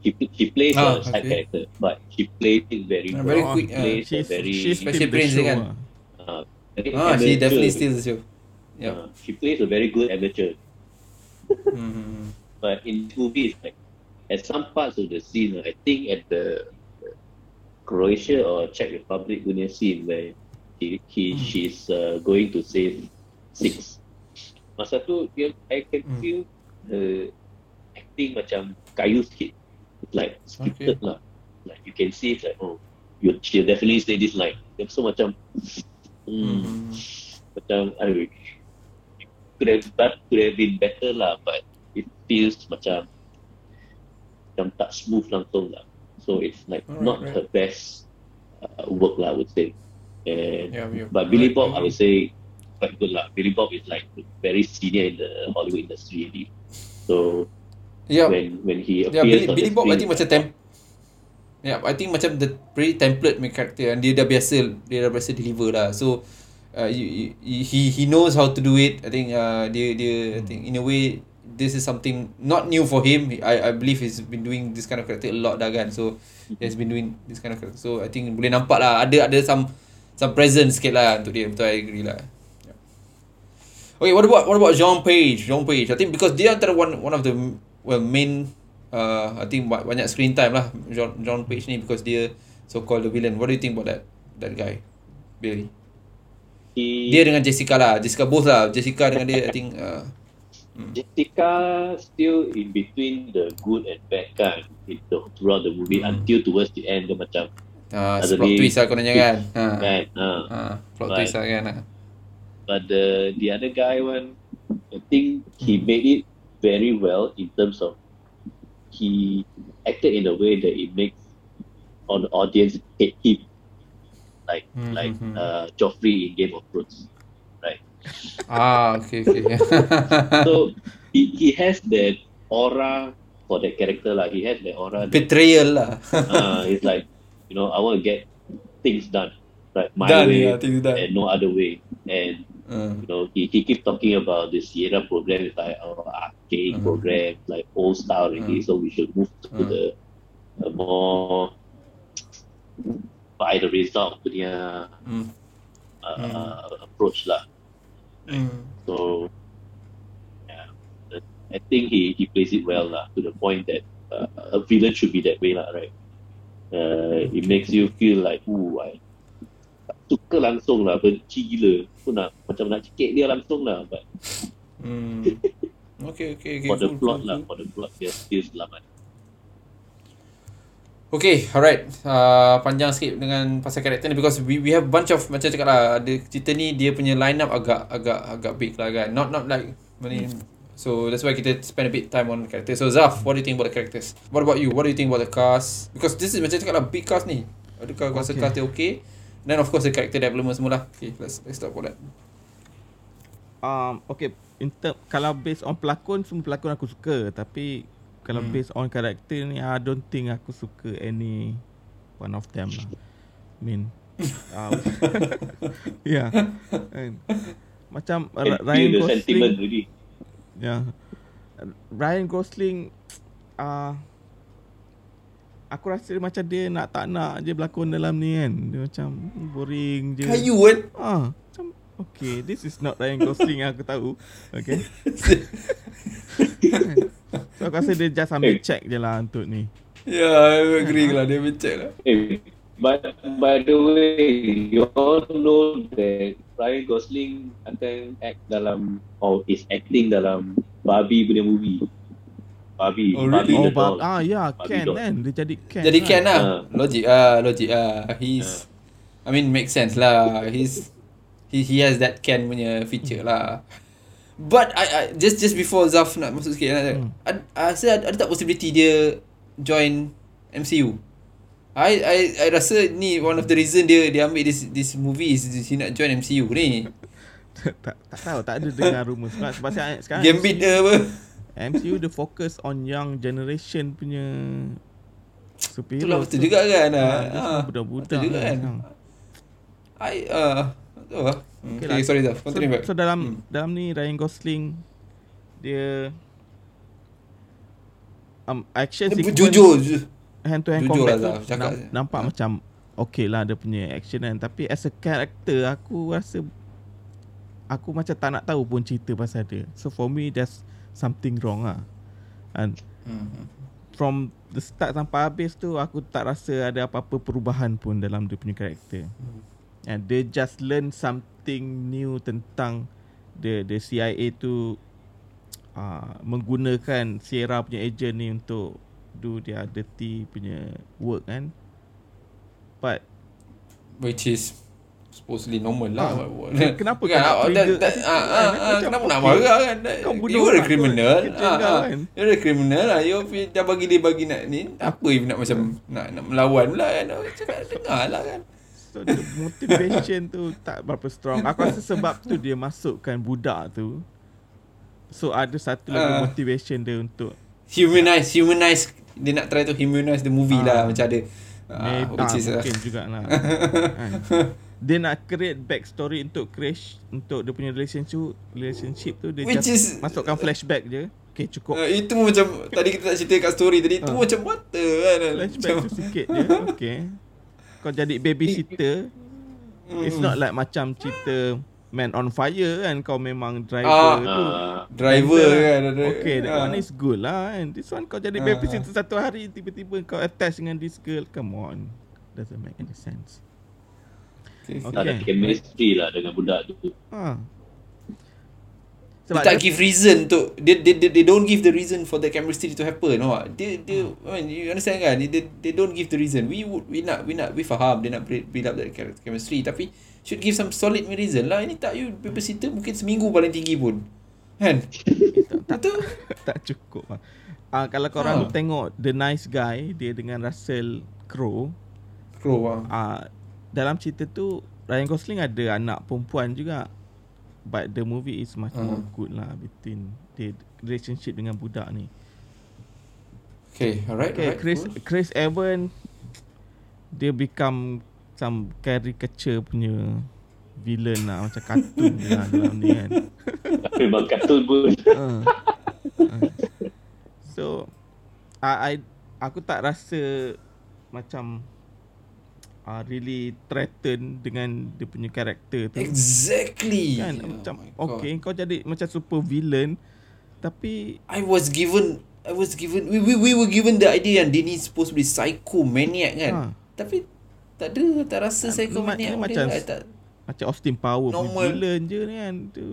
she she plays Ah, a side okay. character, but she plays it very Ah, well. very quick, She ah. plays a She's, very she's Special brains dia show kan? uh, very Ah, she definitely steals the show. Yep. Uh, she plays a very good amateur. Hmm. But in movies, like at some parts of the scene, I think at the Croatia or Czech Republic punya scene where he, he Hmm. she's uh, going to save six. Masa tu dia I can Hmm. feel the acting macam kayu sikit. It's like scripted lah. Like you can see it's like oh you she'll definitely say this line. So macam hmm, Hmm. macam aduh could have but could have been better lah but it feels macam macam tak smooth langsung lah so it's like not right. her best uh, work lah I would say and Yeah, but Billy Alright, Bob I would say quite good lah Billy Bob is like very senior in the Hollywood industry already. so Yeah. when when he Yeah, appears Billy, on Billy the Bob I think macam temp Yeah, I think macam the pretty template main character and dia dah biasa dia dah biasa deliver lah. So uh, you, you, he he knows how to do it. I think uh, dia dia I think in a way this is something not new for him. I I believe he's been doing this kind of character a lot dah kan. So he has been doing this kind of character. So I think boleh nampak lah ada ada some some presence sikit lah untuk dia. Betul I agree lah. Yeah. Okay, what about what about John Page? John Page. I think because dia antara one one of the well main uh, I think ba- banyak screen time lah John John Page ni because dia so called the villain. What do you think about that that guy? Billy. He, Dia dengan Jessica lah. Jessica both lah. Jessica dengan dia I think uh, Jessica still in between the good and bad kan in the, throughout the movie Hmm. until towards the end dia macam uh, Ada plot twist lah kononnya kan. Ha. kan ha. Ha, plot Right. twist lah kan. Ha. but the the other guy one I think he Hmm. made it very well in terms of he acted in a way that it makes on the audience hate him like Hmm, like uh, Joffrey in Game of Thrones right Ah, okay, okay. so he, he has that aura for that character lah he has that aura that Betrayal lah. uh, it's like you know I want to get things done right my Done, way yeah, things done. and no other way and Uh, you know he, he keep talking about the Sierra program it's like oh arcade Uh-huh. program like old style already so we should move to Uh. the a more by the result punya mm, uh, approach lah mm. so yeah I think he he plays it well lah to the point that uh, a villain should be that way lah right uh, it makes you feel like ooh I suka langsung lah benci gila aku nak macam nak cekik dia langsung lah but Mm. Okay, okay, okay. for the cool, plot cool, lah cool. for the plot dia still selamat Okay, alright. Uh, panjang sikit dengan pasal karakter ni because we we have bunch of macam cakap lah ada cerita ni dia punya line up agak agak agak big lah kan. Not not like many So that's why kita spend a bit time on characters. So Zaf, what do you think about the characters? What about you? What do you think about the cast? Because this is macam cakap lah big cast ni. Adakah kau rasa Okay. cast dia okay? Then of course the character development semua lah. Okay, let's let's talk about that. um, okay in term, kalau based on pelakon semua pelakon aku suka tapi kalau Hmm. based on karakter ni I don't think aku suka any one of them lah I mean um, yeah kan. macam can Ra- Ryan Gosling really yeah Ryan Gosling uh, aku rasa macam dia nak tak nak je berlakon dalam ni kan dia macam boring je Kayu kan? Ah, macam okay, this is not Ryan Gosling yang aku tahu. Okay. so aku rasa dia just ambil check je lah untuk ni. Yeah, I agree lah. Dia becek lah. Eh, but by the way, you all know that Ryan Gosling akan act dalam or is acting dalam Barbie punya movie. Barbie, Oh, really? the Oh, bab, ah ya, Barbie Ken kan. Dia jadi Ken. Jadi Ken lah. Ah. Logik ah, logik ah. He's I mean make sense lah. He's he he has that Ken punya feature lah. But I, I just just before Zaf nak masuk sikit nak Hmm. ada, ada, ada tak possibility dia join MCU? I I I rasa ni one of the reason dia dia ambil this this movie is he nak join MCU ni. tak, tak tahu, tak ada dengar rumour. Sebab, sebab sekarang, sekarang Gambit dia apa? MCU dia fokus on young generation punya superhero. Itulah betul juga kan. Ha, budak-budak betul juga kan. sekarang. I uh Okay Okay, lah. sorry Zaf. So, Continue back. so dalam Hmm. dalam ni Ryan Gosling dia um, action Dia sequence Jujur, jujur. hand to hand Jujur combat lah, tu cakap je. nampak Ha. macam okay lah dia punya action kan tapi as a character aku rasa aku macam tak nak tahu pun cerita pasal dia so for me there's something wrong lah and Hmm. from the start sampai habis tu aku tak rasa ada apa-apa perubahan pun dalam dia punya karakter. Hmm. And they just learn something new tentang the the CIA tu uh, menggunakan Sierra punya agent ni untuk do their dirty punya work kan. But Which is supposedly normal lah. Ah, kenapa kan, kau nak ah, trigger that, that, kat situ ah, kan? ah, ah, Macam, kenapa nak marah kan? Kau bunuh you are a criminal. Ah, ah, kan? You're a criminal lah. You dah bagi dia bagi nak ni. Apa you nak macam nak nak melawan pula kan? Cakap dengar lah kan. So the motivation tu tak berapa strong. Aku rasa sebab tu dia masukkan budak tu. So ada satu lagi Ah. motivation dia untuk Humanize, humanize. Dia nak try to humanize the movie Ah. lah. Macam ada. ah, Maybe, which ah, is, ah, mungkin jugalah. kan. Dia nak create backstory untuk crash untuk dia punya relationship relationship tu dia Which just is- masukkan flashback je. Okay cukup Uh, itu macam tadi kita tak cerita kat story tadi tu Ah. macam what the kan. Flashback tu sikit je Okay Kau jadi babysitter It's not like macam cerita Man on Fire kan Kau memang driver Ah. tu Uh, driver kan. Okay that ah. one is good lah kan This one kau jadi Ah. babysitter satu hari Tiba-tiba kau attach dengan this girl Come on Doesn't make any sense Okay, tak ada chemistry lah dengan budak tu. ha. Dia tak give reason untuk they, they, they, they don't give the reason for the chemistry to happen nampak dia dia I mean, you understand kan? They, they, they don't give the reason. We would we nak we nak we faham dia nak build build up that char- chemistry tapi should give some solid reason lah. Ini tak you babysitter mungkin seminggu paling tinggi pun. Kan? Betul? tak cukup lah. Ah kalau korang Ha. tengok The Nice Guy dia dengan Russell Crowe. Crow ah. Ah dalam cerita tu Ryan Gosling ada anak perempuan juga. But the movie is much more Hmm. good lah between the relationship dengan budak ni. okay alright Okay, alright Chris cool. Chris Evans dia become some caricature punya villain lah macam kartun lah dalam ni kan. Memang kartun pun. Uh. Uh. So I, I aku tak rasa macam uh, really threaten dengan dia punya karakter tu. exactly Kan Oh macam God. okay kau jadi macam super villain tapi I was given I was given we, we, we were given the idea yang dia ni supposed to be psycho maniac kan. Ha. Tapi tak ada tak rasa psycho Ma- maniac dia dia, macam I tak macam Austin Power Normal. villain je ni kan tu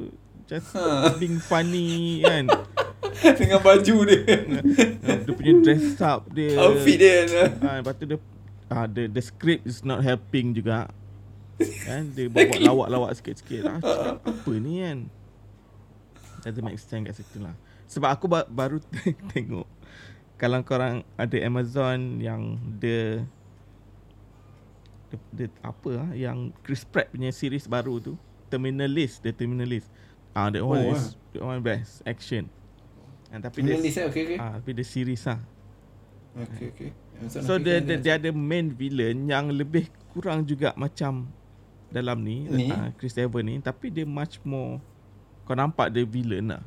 just Ha. being funny kan dengan baju dia. dia punya dress up dia Outfit dia. Ah, lepas tu dia ah, the the script is not helping juga. kan dia buat lawak-lawak sikit-sikit. Ah, cakap, apa ni kan? Doesn't make sense kat situ lah. Sebab aku ba- baru tengok kalau korang ada Amazon yang the the, the apa ah yang Chris Pratt punya series baru tu Terminalist the Terminalist ah that one Oh, is that one best action and tapi Pilih dia eh, okay okay. ah tapi dia series lah Okay okay. So dia, dia, dia ada main villain yang lebih kurang juga macam dalam ni, Ni? Uh, Chris Evans ni tapi dia much more kau nampak dia villain lah.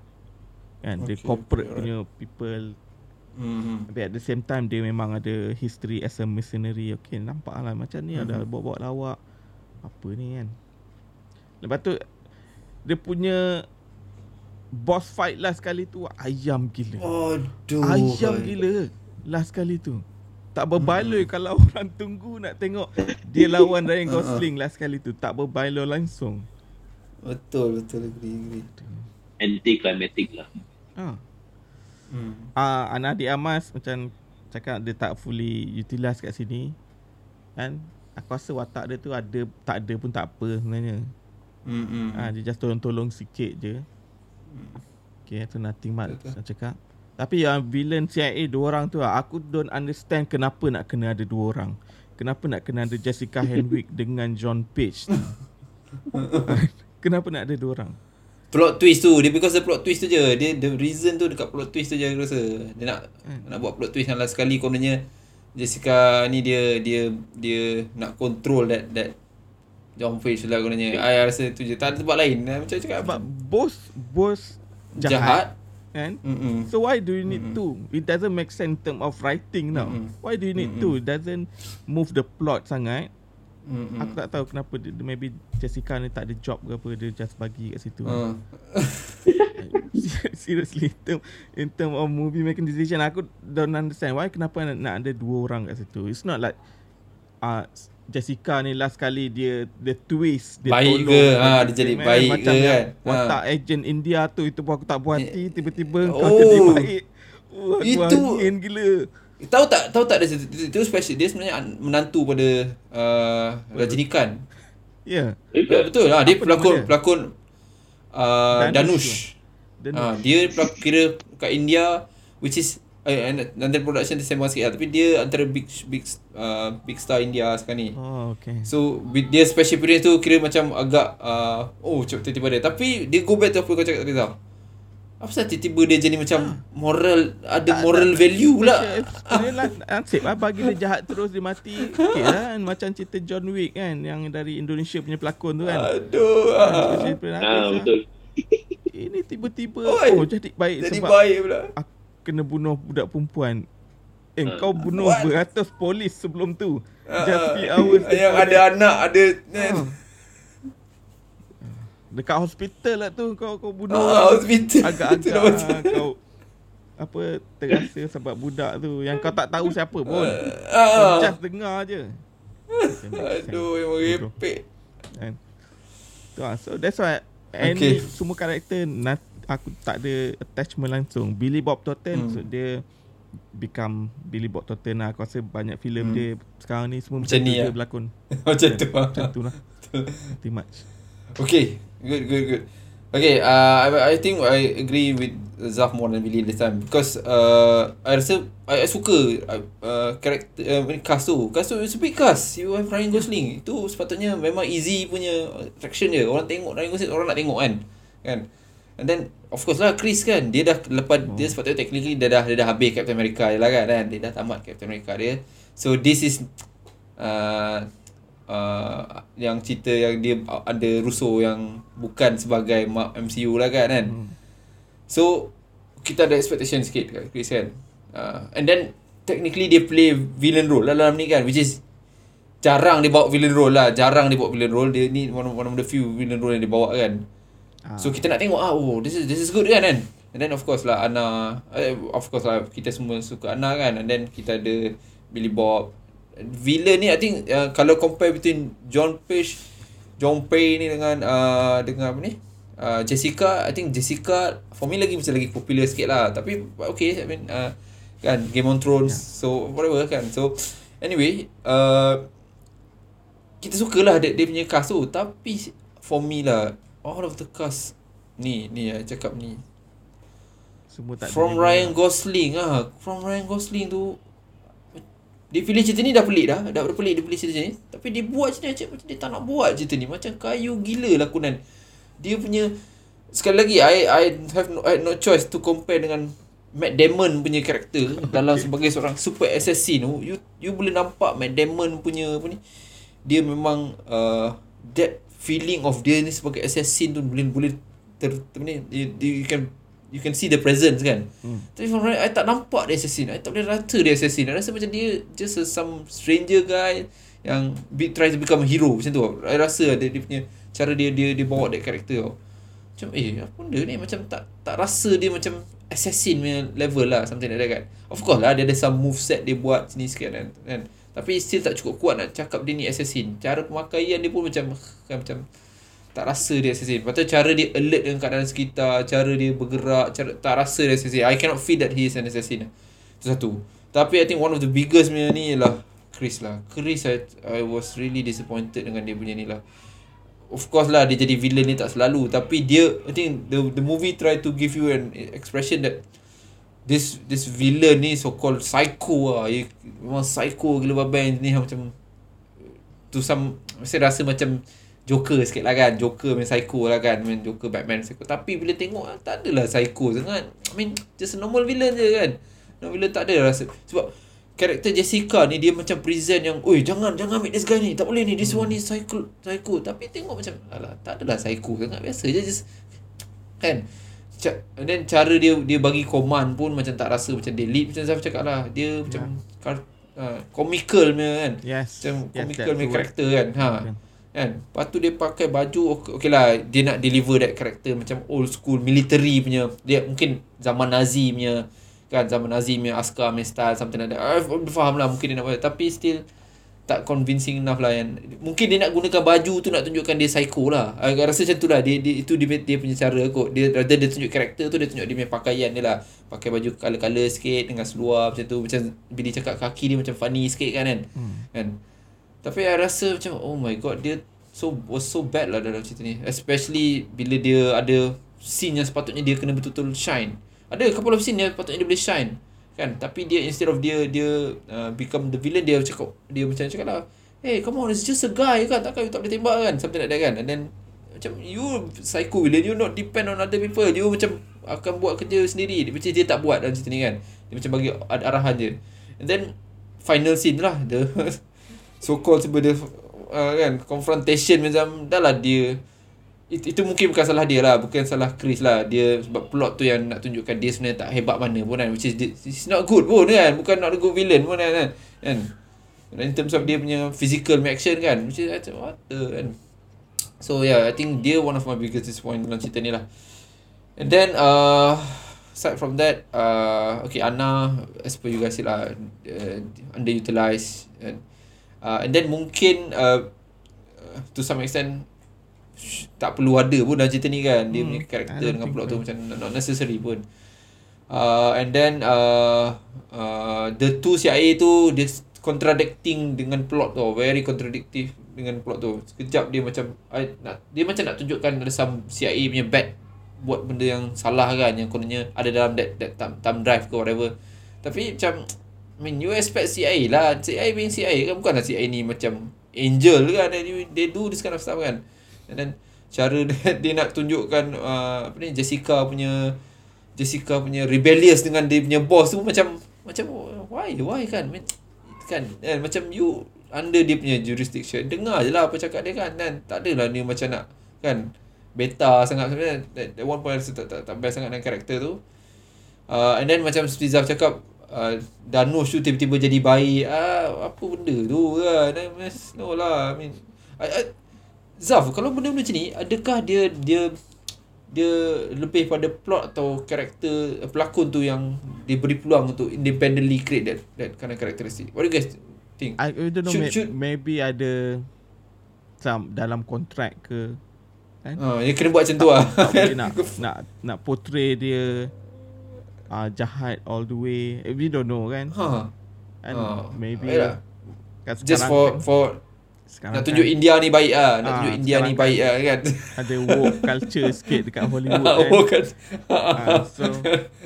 Kan dia Okay, corporate okay, punya people Hmm. tapi at the same time dia memang ada history as a mercenary. Okay nampak lah macam ni ada Mhm. bawa-bawa lawak apa ni kan. Lepas tu dia punya boss fight last kali tu ayam gila. Aduh. Ayam gila Last kali tu Tak berbaloi hmm. kalau orang tunggu nak tengok Dia lawan Ryan Gosling last kali tu Tak berbaloi langsung Betul betul agree agree. Anti climatic lah. ha. Hmm. Ah, Anadi Amas macam cakap dia tak fully utilize kat sini Kan Aku rasa watak dia tu ada Tak ada pun tak apa sebenarnya Hmm. hmm. ha, Dia just tolong-tolong sikit je Okay tu nothing much. Saya cakap Tapi yang villain CIA dua orang tu lah, Aku don't understand kenapa nak kena ada dua orang. Kenapa nak kena ada Jessica Henwick dengan John Page tu? Kenapa nak ada dua orang? Plot twist tu Dia because the plot twist tu je. Dia the reason tu Dekat plot twist tu je aku rasa. Dia nak Hmm. Nak buat plot twist yang last sekali Kononnya Jessica ni dia Dia Dia nak control that That John Page lah kononnya. I rasa tu je. Tak ada tempat lain. Macam cakap Sebab bos Bos jahat, Jahat Kan Mm-mm. So why do you need two? It doesn't make sense in term of writing now. Mm-mm. Why do you need Mm-mm. two? It doesn't move the plot sangat. Mm-mm. Aku tak tahu kenapa dia, maybe Jessica ni tak ada job ke apa dia just bagi kat situ. Ah. Seriously in term, in term of movie making decision aku don't understand why kenapa nak, nak ada dua orang kat situ. It's not like uh, Jessica ni last kali dia dia twist dia Baik tolong ke? dia Ah, dia jadi man. baik Macam ke kan? Watak Ah. agent India tu itu pun aku tak puas hati tiba-tiba kau Oh. jadi baik. Oh, aku Itu- angin gila. Tahu tak Tahu tak dia, dia special Dia sebenarnya an- menantu pada uh, Rajinikan Ya. Eh, Ya, betul lah. Dia Apa pelakon dia? pelakon uh, Danush Danush. Dan Ah, dia pelak, kira kat India which is uh, under production dia sembang sikit lah. Tapi dia antara big big uh, big star India sekarang ni. Oh, okay. So with dia special appearance tu kira macam agak uh, oh cepat tiba-tiba dia. Tapi dia go back to apa kau cakap tadi tau. Apa pasal tiba-tiba dia jadi macam moral ada moral value pula. Dia lah nasib lah bagi dia jahat terus dia mati. Okay lah kan macam cerita John Wick kan yang dari Indonesia punya pelakon tu kan. Aduh. ah. Appearance Ah, habis lah. betul. ini tiba-tiba Oi, oh jadi baik Jadi sebab baik pula. aku kena bunuh budak perempuan. Eh Ah. kau bunuh What? beratus polis sebelum tu. Just Ah, few hours Yang ada that. anak, ada. Ah. Dekat hospital lah tu kau kau bunuh. Ah, hospital. Agak-agak Betul, betul. ah, kau apa terasa sebab budak tu yang kau tak tahu siapa pun. Kau Ah. just dengar je. Aduh, yang merepek. Kan? Tu lah. So that's why Okay. any semua karakter nat, aku tak ada attachment langsung. Billy Bob Thornton Hmm. so dia become Billy Bob Thornton lah. Aku rasa banyak filem Hmm. dia sekarang ni semua Macam macam, ni dia lah. berlakon. Macam tu. Macam tu lah. Pretty much. Okay, good, good, good. Okay, uh, I, I think I agree with Zaf more than Billy this time because uh, I rasa I, I suka uh, uh, karakter uh, ni cast tu. Cast tu it's a big cast. You have Ryan Gosling. Itu sepatutnya memang easy punya attraction dia. Orang tengok Ryan Gosling orang nak tengok kan. Kan? And then of course lah Chris kan dia dah lepas oh. dia sepatutnya technically dia dah dia dah habis Captain America je lah kan. kan? Dia dah tamat Captain America dia. So this is uh, uh, yang cerita yang dia ada Russo yang bukan sebagai MCU lah kan kan. Hmm. So kita ada expectation sikit kat Chris kan. Uh, and then technically dia play villain role lah dalam ni kan which is jarang dia bawa villain role lah. Jarang dia bawa villain role. Dia ni one of, one of the few villain role yang dia bawa kan. Ah. So kita nak tengok ah oh this is this is good kan kan. And then of course lah Anna eh, of course lah kita semua suka Anna kan and then kita ada Billy Bob. Villain ni I think uh, kalau compare between John Page John Pay ni dengan uh, dengan apa ni? Uh, Jessica, I think Jessica for me lagi macam lagi popular sikit lah. Tapi okay, I mean uh, kan Game of Thrones. Yeah. So whatever kan. So anyway, uh, kita sukalah dia, dia punya cast tu tapi for me lah all of the cast. Ni ni I cakap ni. Semua tak from Ryan Gosling ah. From Ryan Gosling tu dia pilih cerita ni dah pelik dah. Dah pelik dia pilih cerita ni. Tapi dia buat cerita macam macam dia tak nak buat cerita ni. Macam kayu gila lakonan dia punya sekali lagi I I have no, I have no choice to compare dengan Matt Damon punya karakter dalam sebagai seorang super assassin tu. You you boleh nampak Matt Damon punya apa ni? Dia memang uh, that feeling of dia ni sebagai assassin tu boleh boleh ter, ter ni you, you can you can see the presence kan. Hmm. Tapi from right, I tak nampak dia assassin. I tak boleh rata dia assassin. I rasa macam dia just a, some stranger guy yang be, try to become a hero macam tu. I rasa dia, dia punya cara dia dia dia bawa that character tau. Macam eh apa benda ni macam tak tak rasa dia macam assassin punya level lah something like that kan. Of course lah dia ada some move set dia buat sini sikit kan. kan. Tapi still tak cukup kuat nak cakap dia ni assassin. Cara pemakaian dia pun macam kan macam tak rasa dia assassin. Lepas tu cara dia alert dengan keadaan sekitar, cara dia bergerak, cara tak rasa dia assassin. I cannot feel that he is an assassin. Itu satu. Tapi I think one of the biggest punya ni ialah Chris lah. Chris I, I was really disappointed dengan dia punya ni lah. Of course lah dia jadi villain ni tak selalu tapi dia I think the the movie try to give you an expression that this this villain ni so called psycho lah. Dia memang psycho gila babai ni. Macam to some saya rasa macam Joker sikit lah kan. Joker main psycho lah kan. Main Joker Batman psycho. Tapi bila tengok ah, Tak adalah psycho sangat. I mean Just a normal villain je kan. Normal villain tak ada rasa. Sebab Karakter Jessica ni Dia macam present yang Oi jangan Jangan ambil this guy ni. Tak boleh ni. This one ni psycho Psycho. Tapi tengok macam Alah tak adalah psycho sangat. Biasa je just Kan Ca- And then cara dia Dia bagi command pun Macam tak rasa Macam dia lead Macam Zaf cakap lah. Dia macam kar- uh, Comical punya kan? Yes. Macam yes, comical punya karakter kan? Ha. Kan. Kan? Lepas tu dia pakai baju okay, okay lah Dia nak deliver that character Macam old school Military punya. Dia mungkin Zaman Nazi punya Kan? Zaman Nazi punya Askar punya style Something like that. I faham lah Mungkin dia nak buat. Tapi still Tak convincing enough lah yang Mungkin dia nak gunakan baju tu Nak tunjukkan dia psycho lah I rasa macam tu lah dia, dia, Itu dia, dia punya cara kot Dia rather dia tunjuk karakter tu Dia tunjuk dia punya pakaian dia lah Pakai baju colour-colour sikit Dengan seluar macam tu Macam Bila cakap kaki dia macam funny sikit kan kan Hmm. Kan tapi I rasa macam oh my god dia so was so bad lah dalam cerita ni. Especially bila dia ada scene yang sepatutnya dia kena betul-betul shine. Ada couple of scene yang patutnya dia boleh shine. Kan? Tapi dia instead of dia dia uh, become the villain dia cakap dia macam cakap lah Hey come on it's just a guy kan takkan you tak boleh tembak kan? Something like that kan? And then macam you psycho villain you not depend on other people you macam akan buat kerja sendiri. Dia macam dia tak buat dalam cerita ni kan? Dia macam bagi ar- arahan je and then final scene lah the so called sebab dia uh, kan? Confrontation macam dah lah dia itu, itu mungkin bukan salah dia lah bukan salah Chris lah. Dia sebab plot tu yang nak tunjukkan dia sebenarnya tak hebat mana pun kan which is it's not good pun kan bukan not a good villain pun kan kan, kan? in terms of dia punya physical action kan which is what the kan? So yeah I think dia one of my biggest disappointment dalam cerita ni lah. And then uh, aside from that uh, okay Anna as per you guys said lah uh, underutilized and uh, and then mungkin uh, to some extent tak perlu ada pun dalam cerita ni kan. Dia hmm, punya karakter dengan plot tu macam not necessary pun. Uh, and then uh, uh, the two CIA tu dia contradicting dengan plot tu. Very contradictive dengan plot tu. Sekejap dia macam I, nak, dia macam nak tunjukkan ada some CIA punya bad buat benda yang salah kan. Yang kononnya ada dalam that, that time, time drive ke whatever. Tapi macam I mean you expect CIA lah. CIA being CIA kan bukanlah CIA ni macam angel kan. They, they do this kind of stuff kan and then cara dia, dia nak tunjukkan uh, apa ni Jessica punya Jessica punya rebellious dengan dia punya boss tu macam macam why why kan? Kan? Eh, macam you under dia punya jurisdiction dengar je lah apa cakap dia kan? Dan tak adalah dia macam nak kan beta sangat sebenarnya that, that one point tak, tak, tak best sangat dengan karakter tu. Uh, and then macam seperti Zaf cakap uh, Danush tu tiba-tiba jadi baik. Ah, apa benda tu kan? No lah I mean I, I, Zaf, kalau benda-benda macam ni, adakah dia dia dia lebih pada plot atau karakter uh, pelakon tu yang dia beri peluang untuk independently create that that kind of characteristic. What do you guys think? I, I don't know should, may, should, maybe ada some dalam kontrak ke kan? Oh, dia kena buat macam tu ah. nak nak nak portray dia uh, jahat all the way. Eh, we don't know kan? Huh. And uh, maybe yeah. kan Just for for sekarang nak tunjuk kan, India ni baik ah, nak tunjuk India ni baik ah kan. Ada woke culture sikit dekat Hollywood kan. woke kan. Uh, so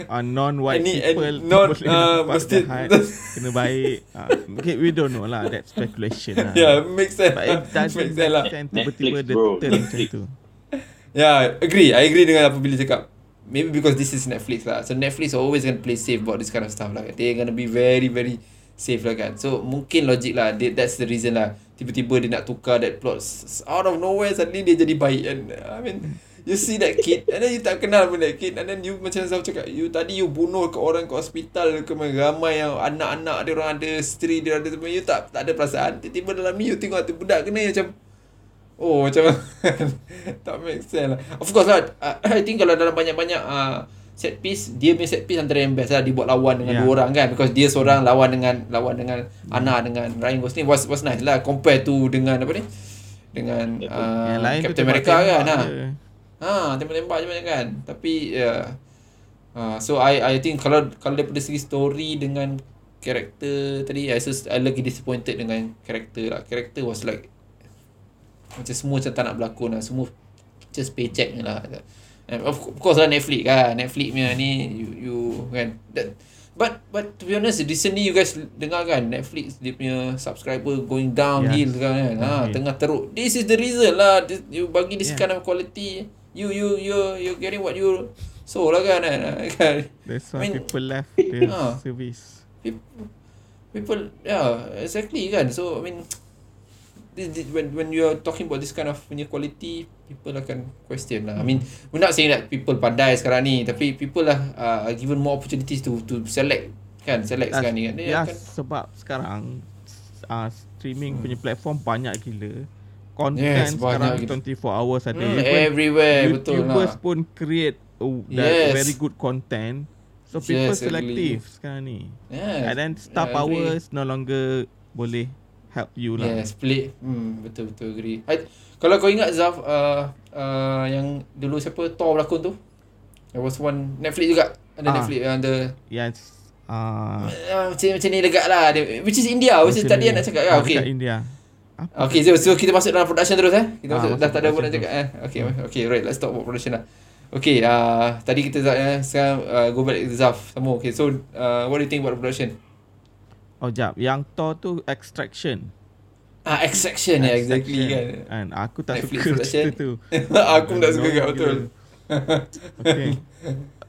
uh, non white Any, people non uh, mesti kena baik. Uh, okay, we don't know lah that speculation lah. Yeah, makes sense. But it does make sense lah. Tiba-tiba dia turn macam tu. Yeah, agree. I agree dengan apa Billy cakap. Maybe because this is Netflix lah. So Netflix are always going to play safe about this kind of stuff lah. They're going to be very, very safe lah kan. So mungkin logik lah. That's the reason lah tiba-tiba dia nak tukar that plot. Out of nowhere suddenly dia jadi baik and I mean you see that kid and then you tak kenal pun that kid and then you macam Zaf cakap you tadi you bunuh ke orang ke hospital ke ramai yang anak-anak dia orang ada isteri dia ada teman you tak tak ada perasaan. Tiba-tiba dalam ni you tengok tu budak kena macam oh macam tak make sense lah. Of course lah I think kalau dalam banyak-banyak uh, set piece dia punya set piece antara yang best lah dibuat lawan dengan yeah. dua orang kan because dia seorang lawan dengan lawan dengan mm. Anna dengan Ryan Gosling was was nice lah compare tu dengan apa ni dengan uh, Captain America kan ha. Ha, tembak-tembak je banyak kan. Tapi. Yeah. Uh, so I I think kalau kalau daripada segi story dengan karakter tadi I so I lagi disappointed dengan karakter lah. Karakter was like macam semua macam tak nak berlakon lah. Semua just paycheck je lah. And of course lah Netflix kan Netflix punya ni You, you kan that, But But to be honest Recently you guys Dengar kan Netflix Dia punya subscriber Going downhill yes. kan, kan? Ha. Tengah teruk This is the reason lah this, You bagi this yeah. kind of quality You you you You getting what you So lah kan, kan? That's why I mean, people left uh, service People People Yeah Exactly kan So I mean when when you are talking about this kind of punya quality people akan question lah. I mean we're not saying that people pandai sekarang ni tapi people lah uh, given more opportunities to to select kan select sekarang ni kan. Ya akan, sebab sekarang uh, streaming hmm. punya platform banyak gila. Content yes, sekarang gila. 24 hours ada. Hmm, everywhere YouTubers betul lah. YouTubers pun create uh, yes. very good content. So people yes, selective sekarang ni. Yes. And then star yeah, powers no longer boleh help you lah. Yeah, split. Hmm, betul betul agree. I, kalau kau ingat Zaf uh, uh, yang dulu siapa Thor berlakon tu? There was one Netflix juga. Ada ah, Netflix yang ada Yes. Ah. Uh, macam macam ni legak lah. Which is India. Which is tadi nak cakap. Ah, okay. India. Apa? Okay, so, so kita masuk dalam production terus eh. Kita ah, masuk, dah tak ada pun nak cakap eh. Okay, hmm. okay, right. Let's talk about production lah. Okay, uh, tadi kita uh, sekarang uh, go back to Zaf. Sama. Okay, so uh, what do you think about the production? Oh jap, yang Thor tu Extraction. Ah Extraction ya exactly kan. Kan aku tak Netflix suka cerita tu. aku tak suka kat betul. okay.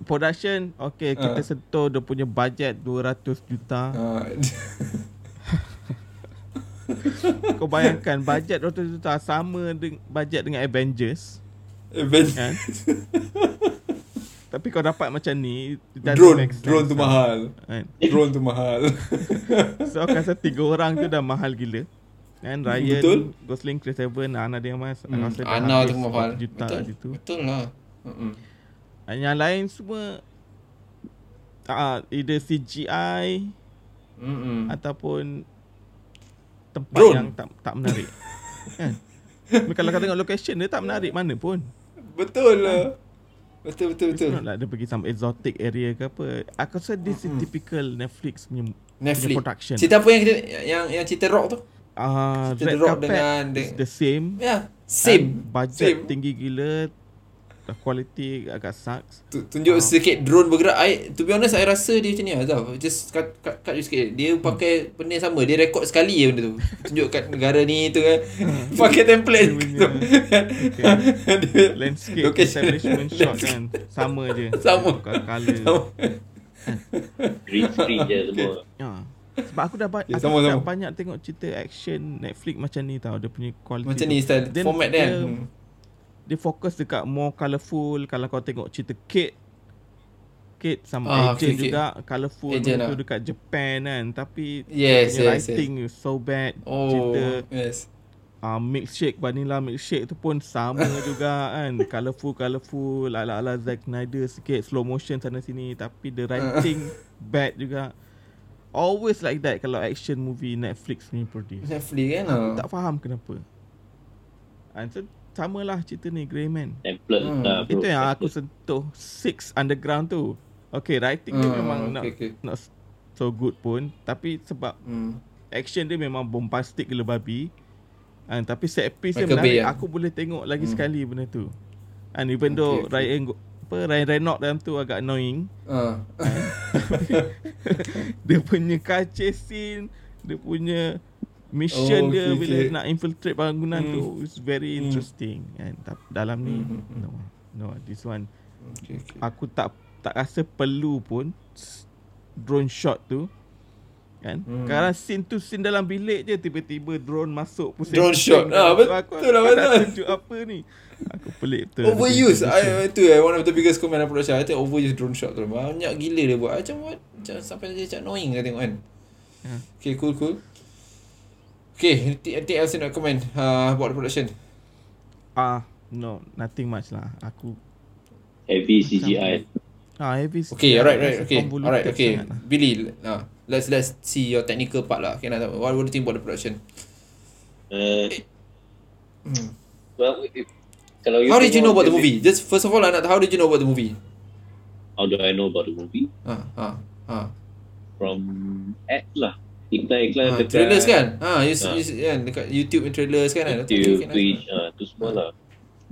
Production okay kita uh. sentuh dia punya budget 200 juta. Uh. Kau bayangkan budget 200 juta sama dengan budget dengan Avengers. Avengers. kan? Tapi kau dapat macam ni Drone, make sense drone tu lah, mahal. kan? Drone tu mahal. So aku rasa tiga orang tu dah mahal gila Kan Ryan, Betul. Gosling, Chris Evans, Ana dia mas Hmm, rasa Ana tu mahal. 40 juta Betul. situ Betul lah. Mm-mm. Yang lain semua uh, Either CGI Mm-mm. Ataupun Tempat Drone. yang tak tak menarik Kan Kalau kau tengok location dia tak menarik mana pun Betul lah. Betul betul betul. It's not like dia pergi some exotic area ke apa Aku rasa this is typical Netflix punya Netflix. production. Cerita apa yang kita yang yang cerita rock tu? uh, Cerita Red Rock Carpet dengan the- the same yeah, same. Budget Same. tinggi gila Quality agak sucks. Tu- Tunjuk Ah. sikit drone bergerak I, To be honest I rasa dia macam ni Azaf Just cut, cut, cut you sikit. Dia pakai benda yang sama. Dia rekod sekali je benda tu. Tunjuk kat negara ni tu kan Pakai template. Dia punya- Dia- Landscape Location. establishment shot kan? Sama je. Sama. Tukar colour. Sama. Green screen je semua. ya. Sebab aku dah, ba- Ya, aku sama, dah sama. banyak tengok cerita action Netflix macam ni tau. Dia punya quality Macam tu. ni style Format dia kan dia- fokus dekat more colourful Kalau kau tengok cerita Kate Kate sama Ah, Agent okay, okay. juga Colourful Agent tu lah. dekat Japan kan. Tapi Yes, yes, writing is so bad Oh Cerita Yes. uh, milkshake vanilla milkshake tu pun sama juga kan. Colourful colourful ala-ala Zack Snyder sikit slow motion sana sini. Tapi the writing bad juga. Always like that kalau action movie Netflix ni produce. Netflix kan? Aku ah. tak faham kenapa. And so samalah cerita ni Greyman Template Hmm. lah bro. itu yang aku sentuh Six Underground tu okay writing dia Hmm, memang okay, not, okay. not so good pun tapi sebab Hmm. action dia memang bombastic gila babi And, tapi set piece dia Michael menarik lah. Aku boleh tengok lagi Hmm. sekali benda tu And even though Okay, okay. Ryan Go- apa Ryan Reynolds dalam tu agak annoying Ah. Dia punya chase scene Dia punya mission Oh, dia okay, bila okay. nak infiltrate bangunan Hmm. tu It's very Hmm. interesting And tap- dalam ni Hmm, hmm, hmm. No No this one Okay, okay. Aku tak tak rasa perlu pun Drone shot tu Kan Hmm. Sekarang scene tu Scene dalam bilik je Tiba-tiba drone masuk pusing Drone shot. Ah, betul lah, aku, aku nak betul. tunjuk apa ni Aku pelik betul Overuse I, Itu eh One of the biggest comment aku production I think overuse drone shot tu Banyak gila dia buat Macam what Macam sampai dia macam annoying Saya tengok kan Ya. Okay cool cool Okay Anything, anything else you nak comment uh, About the production Ah, no, nothing much lah. Aku Heavy CGI. ah heavy. Okay sikit. alright right Okay alright okay lah. Billy uh, Let's let's see your technical part lah Okay nak tahu What, what do you think about the production Uh, hmm. well, if, kalau you How did you know about the movie Just first of all tahu How did you know about the movie How do I know about the movie? Ah, ah, ah. From ads lah. Iklan-iklan Ah, dekat trailers kan? Ha, you, Ah. you, kan dekat YouTube and trailers kan? YouTube, okay, nice. Twitch, ah, tu semua lah.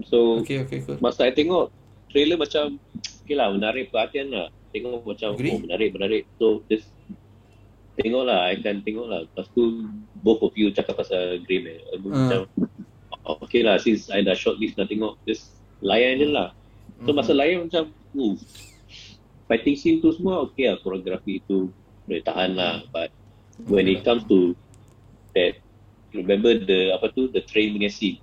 So, Okay, okay, cool. masa I tengok trailer macam okay lah menarik perhatian lah tengok macam Agree. oh menarik menarik so just tengok lah I akan tengok lah lepas tu both of you cakap pasal Grey Man aku Ah. macam oh, okay lah since I dah shortlist nak tengok just layan je lah so masa layan macam uh, fighting scene tu semua okay lah koreografi tu boleh tahan lah but when it comes to that remember the apa tu the train punya scene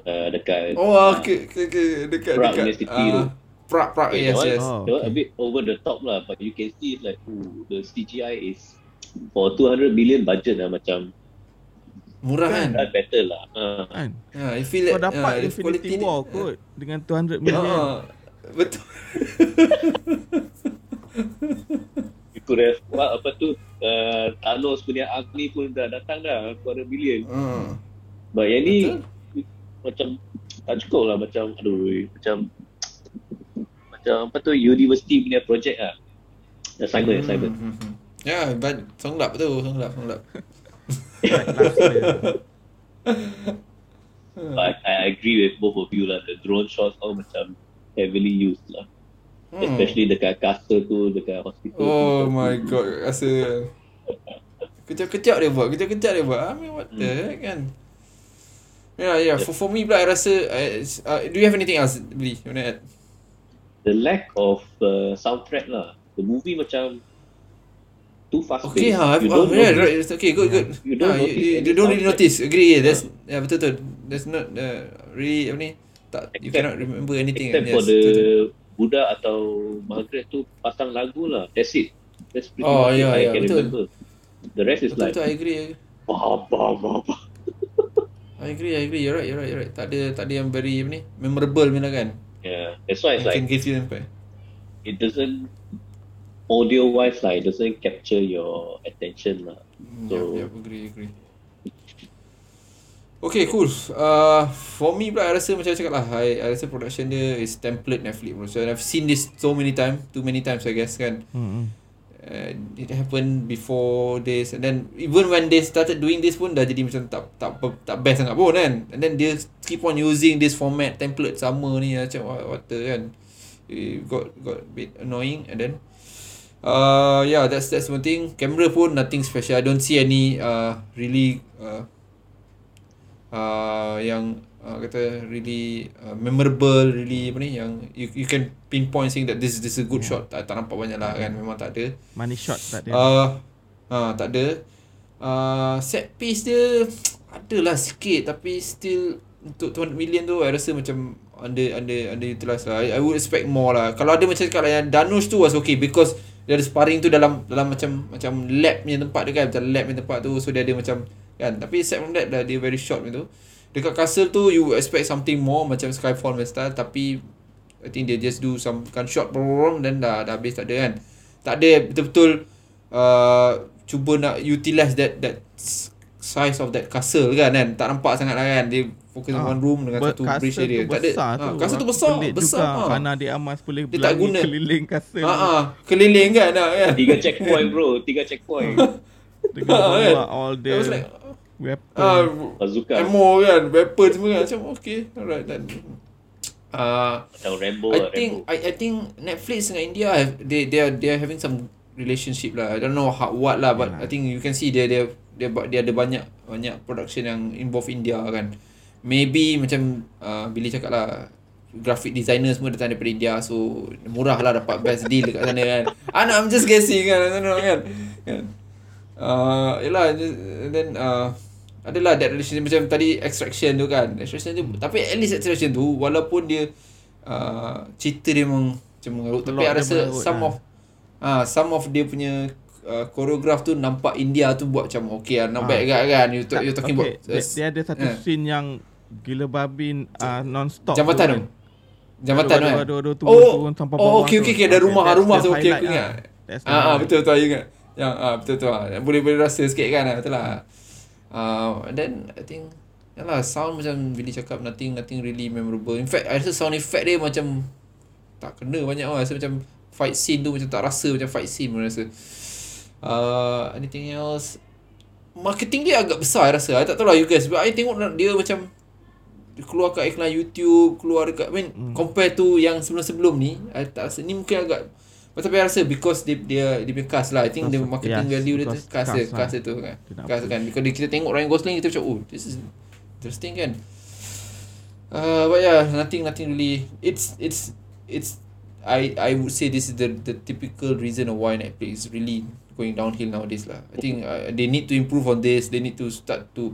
uh, dekat Oh, okay, okay, okay. Dekat, Prague dekat. University tu. ah, Prague, Prague, Okay, yes, that one- yes. Oh, That one a okay. bit over the top lah, but you can see like, ooh, the CGI is for 200 million budget lah macam Murah kan? done better lah. Uh, Kan? Ha, you feel Kau that, dapat ah, the Infinity quality War dia- kot dengan 200 million. Ah, betul. what, apa tu, uh, Thanos punya army pun dah datang dah, 200 million. Ah, But yang ni, Betul. macam tak cukup lah, macam, aduh, macam, macam apa tu, university punya project lah. Assignment, assignment. Hmm, hmm, hmm. Ya, but songlap tu, songlap, songlap. But I agree with both of you lah, the drone shots all macam heavily used lah. Hmm. Especially dekat castle tu, dekat hospital Oh tu. my god, rasa kejap-kejap dia buat, kejap-kejap dia buat. I mean, what the Hmm. kan? Yeah, yeah. For, for me pula, I rasa, uh, uh, do you have anything else, Billy? You want to add? The lack of uh, soundtrack lah. The movie macam too fast Okay, paced. ha, you oh, don't yeah, notice. right. Okay, good, good. You don't Ah, notice you, any you don't really notice. Agree. Yeah, that's yeah, betul betul. There's not uh, really apa ni tak you Except- cannot remember anything. Except Yes, for the betul. Budak atau Margaret tu pasang lagu lah. That's it. That's pretty Oh, much yeah, what I yeah, can betul. remember. The rest is betul, like betul, I agree. bah bah bah bah. I agree, I agree. You're right, you're right, you're right. Tak ada, tak ada yang very ni, memorable punya lah kan. Yeah, that's why it's like can give you impact. it doesn't audio wise lah. It doesn't capture your attention lah. Mm, So- yep, yep, agree, agree. Okay, cool. Uh, for me pula, I rasa macam cakap lah, I, I rasa production dia is template Netflix bro. So I've seen this so many times, too many times I guess kan. Hmm. Uh, it happened before this and then even when they started doing this pun dah jadi macam tak tak tak best sangat pun kan. And then dia keep on using this format template sama ni macam what, what the kan. It got got a bit annoying and then Uh yeah, that's that's one thing. Camera pun nothing special. I don't see any uh really uh uh yang uh, kata really uh, memorable, really apa ni yang you you can pinpoint saying that this this is a good shot. Tak, tak nampak banyak lah kan. Memang tak ada. Money shot tak ada. Uh, uh tak ada. Uh set piece dia adalah sikit tapi still untuk 200 million tu I rasa macam under under underutilized lah. I, I would expect more lah. Kalau ada macam cakap lah yang Danush tu was okay because dia ada sparring tu dalam dalam macam macam lab punya tempat dia kan macam lab punya tempat tu so dia ada macam kan tapi aside from that dah dia very short macam tu dekat castle tu you expect something more macam Skyfall punya style tapi I think they just do some gunshot then dah dah habis tak ada kan tak ada betul-betul uh, cuba nak utilize that that size of that castle kan kan tak nampak sangat lah kan dia fokus on one room dengan satu bridge area tak ada castle tu besar pelik besar juga. Ana de Amas boleh Dia tak guna. keliling castle. Ah, ah, keliling kan kan Tiga checkpoint bro, tiga checkpoint. Dengan Ah, kan? all the I was like weapon. ah, Bazooka. ammo kan weapon semua kan macam okay alright then uh, Macam Rambo I lah, think Rambo. I I think Netflix dengan India have they they are they are having some relationship lah. I don't know how what lah but I Yalah. think you can see dia dia dia dia ada banyak banyak production yang involve India kan. Maybe macam uh, Billy cakap lah graphic designer semua datang daripada India so murah lah dapat best deal dekat sana kan. Ah, no, I'm just guessing kan. I don't know kan. kan. Uh, yelah then uh, adalah that relationship macam tadi extraction tu kan extraction tu tapi at least extraction tu walaupun dia uh, cerita dia memang macam mengarut tapi I dia rasa some lah. of ah some of dia punya uh, choreograph tu nampak India tu buat macam okay lah not Ah. bad kan kan you, talk, you talking okay, about dia, dia ada satu eh. scene yang gila babin uh, non-stop jambatan tu kan. jambatan tu kan Aduh, aduh, aduh, turun, oh turun sampai oh okay okay okay ada rumah rumah tu okay aku ingat Ah, ah betul betul ingat. Yang ah betul betul ah. Boleh boleh rasa sikit kan ah, betul lah. Uh, and then I think Yalah sound macam Billy cakap nothing nothing really memorable. In fact I rasa sound effect dia macam tak kena banyak lah. Rasa macam fight scene tu macam tak rasa macam fight scene pun rasa. Uh, anything else? Marketing dia agak besar I rasa. I tak tahu lah you guys. But I tengok dia macam keluar kat iklan YouTube, keluar dekat I mean hmm. compare to yang sebelum-sebelum ni, I tak rasa ni mungkin agak tapi I rasa because dia dia dia punya cast lah. I think the Because- marketing yes, value dia tu cast dia, cast lah. cast dia tu kan. Cast kan. Because kita tengok Ryan Gosling kita macam oh this is interesting kan. Uh, but yeah, nothing nothing really. It's it's it's I I would say this is the the typical reason of why Netflix is really going downhill nowadays lah. I think uh, they need to improve on this. They need to start to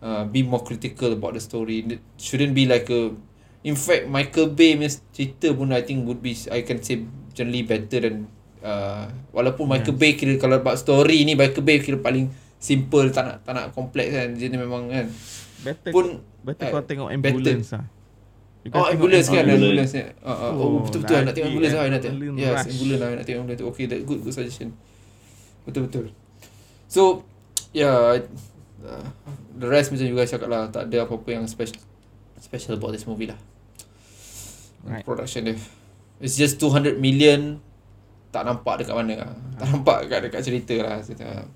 uh, be more critical about the story. It shouldn't be like a in fact Michael Bay punya cerita pun I think would be I can say generally better than uh, walaupun Michael Bay kira kalau about story ni Michael Bay kira paling simple tak nak tak nak kompleks kan dia memang kan Better, pun better eh, kau tengok better. ambulance lah. You guys Oh ambulance kan Ambulance. Uh, uh, oh, Oh, betul betul nak tengok ambulance lah nak tengok. Yes, rush. ambulance lah nak tengok ambulance. Okay, that good good suggestion. Betul betul. So yeah, uh, the rest macam guys cakap lah tak ada apa-apa yang special special about this movie lah. Right. Production dia. It's just 200 million tak nampak dekat mana lah. Tak nampak dekat dekat cerita lah. Cerita.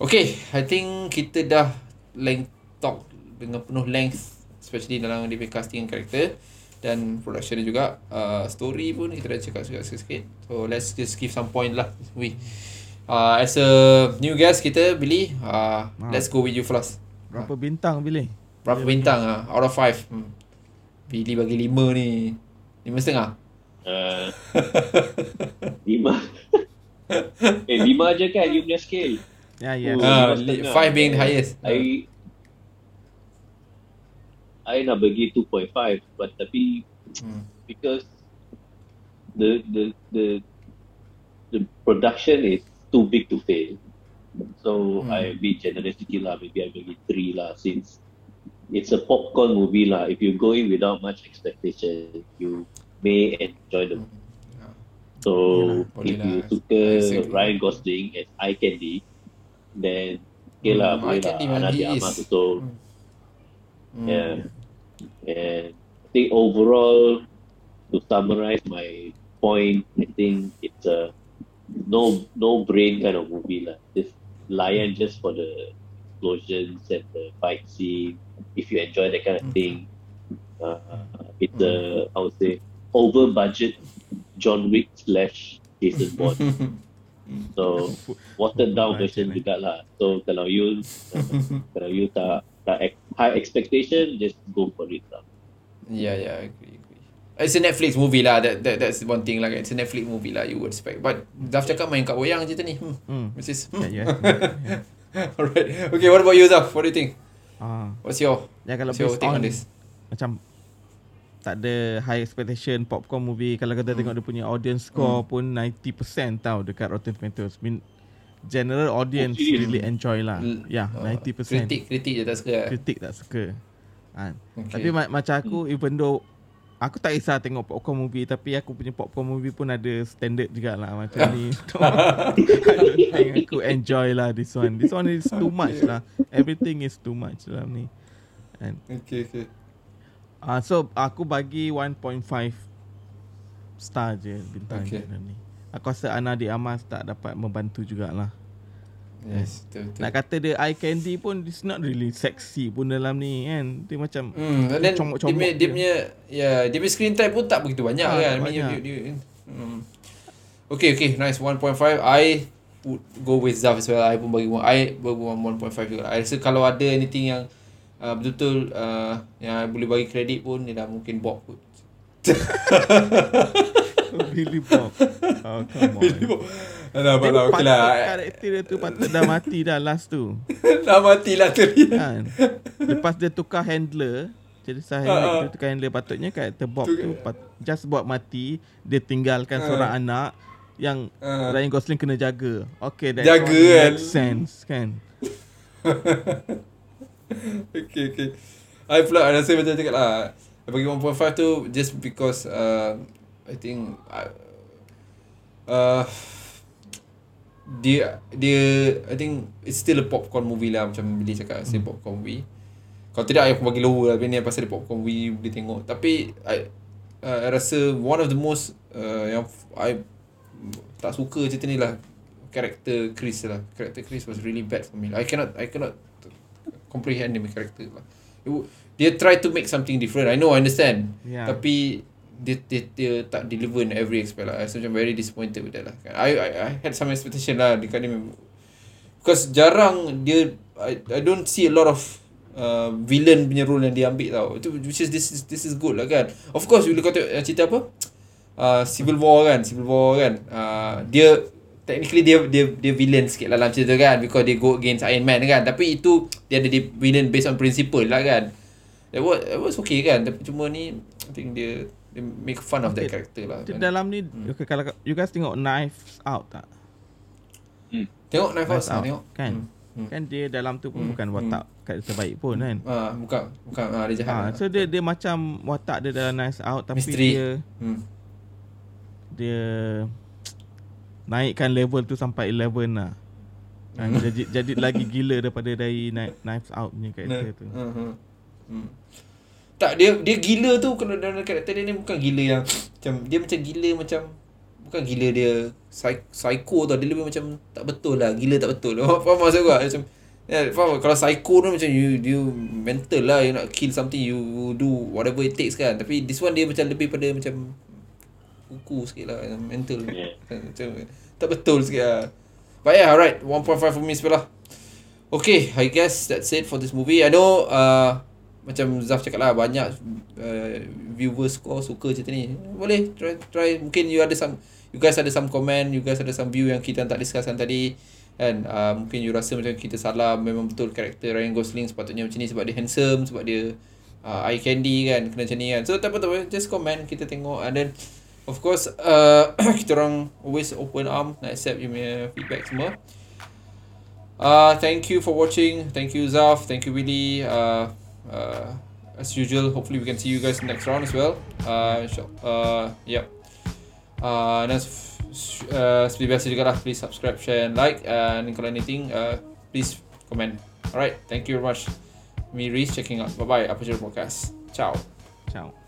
Okay, I think kita dah length talk dengan penuh length especially dalam dia punya casting karakter dan production dia juga uh, story pun kita dah cakap sikit sikit so let's just give some point lah we uh, as a new guest kita Billy uh, Ah. let's go with you first Berapa bintang pilih? berapa bintang ah out of 5 hmm. Billy bagi 5 ni 5 setengah Uh, lima. eh, lima je kan you punya scale. Ya, yeah, ya. Oh. Yeah. lima uh. 5 being the highest I I nak bagi 2.5 but tapi Hmm. because the the the the production is too big to fail. So Hmm. I be generous sikit lah, maybe I bagi 3 lah since it's a popcorn movie lah. If you go in without much expectation, you may enjoy the Yeah. So Boleh if lah. you I suka. Ryan Gosling as eye candy, then okay lah, Hmm, boleh lah. Anak dia amat betul. Hmm. Yeah. And I think overall, to summarize my point, I think it's a no no brain kind of movie lah. Just lion just for the explosions and the fight scene. If you enjoy that kind of thing, uh, it's a I would say over budget John Wick slash Jason Bourne. So watered down version juga lah. So kalau you kalau you tak tak high expectation, just go for it lah. Yeah, yeah, I agree, agree. It's a Netflix movie lah. That, that that's one thing lah. It's a Netflix movie lah. You would expect. But Zaf cakap main kat wayang je tadi. Hmm. Hmm. Which is. Yeah, Hmm. yeah. yeah. Alright. Okay, what about you, Zaf? What do you think? Ah, What's your ya kalau what's your based take on on this? macam tak ada high expectation popcorn movie kalau kita tengok dia punya audience score pun 90% tau dekat Rotten Tomatoes. Mean general audience Oh, serious? really enjoy lah. L- Ya, uh, 90%. Kritik, kritik je tak suka. kritik tak suka. Ha. Okay. Tapi ma- macam aku even though aku tak kisah tengok popcorn movie tapi aku punya popcorn movie pun ada standard jugalah macam ni. Aku enjoy lah this one. This one is too much lah. Everything is too much dalam ni. And Okay, okay. ah uh, so aku bagi 1.5 star je bintang Okay. dalam ni. Aku rasa Ana di Amas tak dapat membantu jugalah. Yes, betul, betul. Nak kata dia eye candy pun it's not really sexy pun dalam ni kan. Dia macam Hmm, then comok-comok dia, dia je. punya ya, dia punya screen time pun tak begitu banyak Ah, kan. banyak. Dia, dia, hmm. Okay, okay, nice 1.5. I would go with Zaf as well. I pun bagi one- I bagi one 1.5 juga. I rasa kalau ada anything yang uh, betul-betul uh, yang I boleh bagi kredit pun dia dah mungkin Bob kot. Billy Bob. Oh, come on. Billy Bob. Dia alah, okay patut lah. Karakter dia tu patut dah mati dah last tu. dah matilah tadi. Kan? Lepas dia tukar handler, jadi sah Ah, ah. handler, dia tukar handler patutnya karakter Bob tu pat, just buat mati, dia tinggalkan Ah. seorang anak yang Ah. Ryan Gosling kena jaga. Okay, that Jaga kan? makes sense kan. okay, okay. I pula I rasa macam cakap lah. I bagi 1.5 tu just because uh, I think uh, uh, dia dia I think it's still a popcorn movie lah macam Billy cakap still popcorn movie. Kalau tidak aku bagi lower lah ni pasal dia popcorn movie boleh tengok. Tapi I uh, I rasa one of the most uh, yang I tak suka cerita ni lah karakter Chris lah. Karakter Chris was really bad for me. I cannot I cannot comprehend dia punya karakter lah. Dia try to make something different. I know, I understand. Yeah. Tapi dia, dia, dia tak deliver in every aspect lah. Rasa macam very disappointed with that lah. I, I, I had some expectation lah dekat ni. Because jarang dia, I, I don't see a lot of uh, villain punya role yang dia ambil tau. Itu which is this is this is good lah kan. Of course bila kau tengok cerita apa? Uh, Civil War kan, Civil War kan. Uh, dia technically dia dia dia villain sikit lah dalam cerita kan because they go against Iron Man kan. Tapi itu dia ada dia villain based on principle lah kan. That was, that was okay kan. Tapi cuma ni I think dia dia make fun of that Okay. character lah. Dia Kan. dalam ni okay, kalau you guys tengok Knives Out tak? Tengok Knife House Knives lah, Out, tengok. kan? Hmm. Hmm. Kan dia dalam tu pun Hmm, bukan hmm. watak karakter baik pun kan. Ah, bukan bukan ah, dia jahat. Ha, lah. so dia dia macam watak dia dalam Knives Out tapi Misteri. dia hmm. dia naikkan level tu sampai 11 lah. Hmm. Ha, jadi jadi lagi gila daripada dari Kni- Knives Out punya karakter tu. Uh-huh. Hmm. Tak dia dia gila tu kalau dalam karakter dia ni bukan gila yang macam dia macam gila macam bukan gila dia psy- psycho tau. Dia lebih macam tak betul lah gila tak betul. Faham maksud gua? Macam ya, faham. Kalau psycho tu macam you you mental lah you nak kill something you do whatever it takes kan. Tapi this one dia macam lebih pada macam kuku sikit lah mental. Yeah. macam tak betul sikit lah. But yeah alright. 1.5 for me sebelah Okay, I guess that's it for this movie. I know uh, macam Zaf cakap lah banyak uh, viewers kau suka cerita ni. Boleh try try. Mungkin you ada some you guys ada some comment, you guys ada some view yang kita tak discusskan tadi. Kan uh, mungkin you rasa macam kita salah memang betul karakter Ryan Gosling sepatutnya macam ni sebab dia handsome sebab dia uh, eye candy kan kena macam ni kan. So tak apa tak apa. Just comment kita tengok. And then of course uh, kita orang always open arm nak accept you punya feedback semua. Uh, thank you for watching. Thank you Zaf. Thank you Willy. Uh, uh, as usual hopefully we can see you guys next round as well. Uh, uh, yep uh, dan uh, seperti juga lah please subscribe share and like. And kalau anything uh, please comment. Alright thank you very much. Me Reese checking out. Bye bye Aperture Podcast? Ciao. Ciao.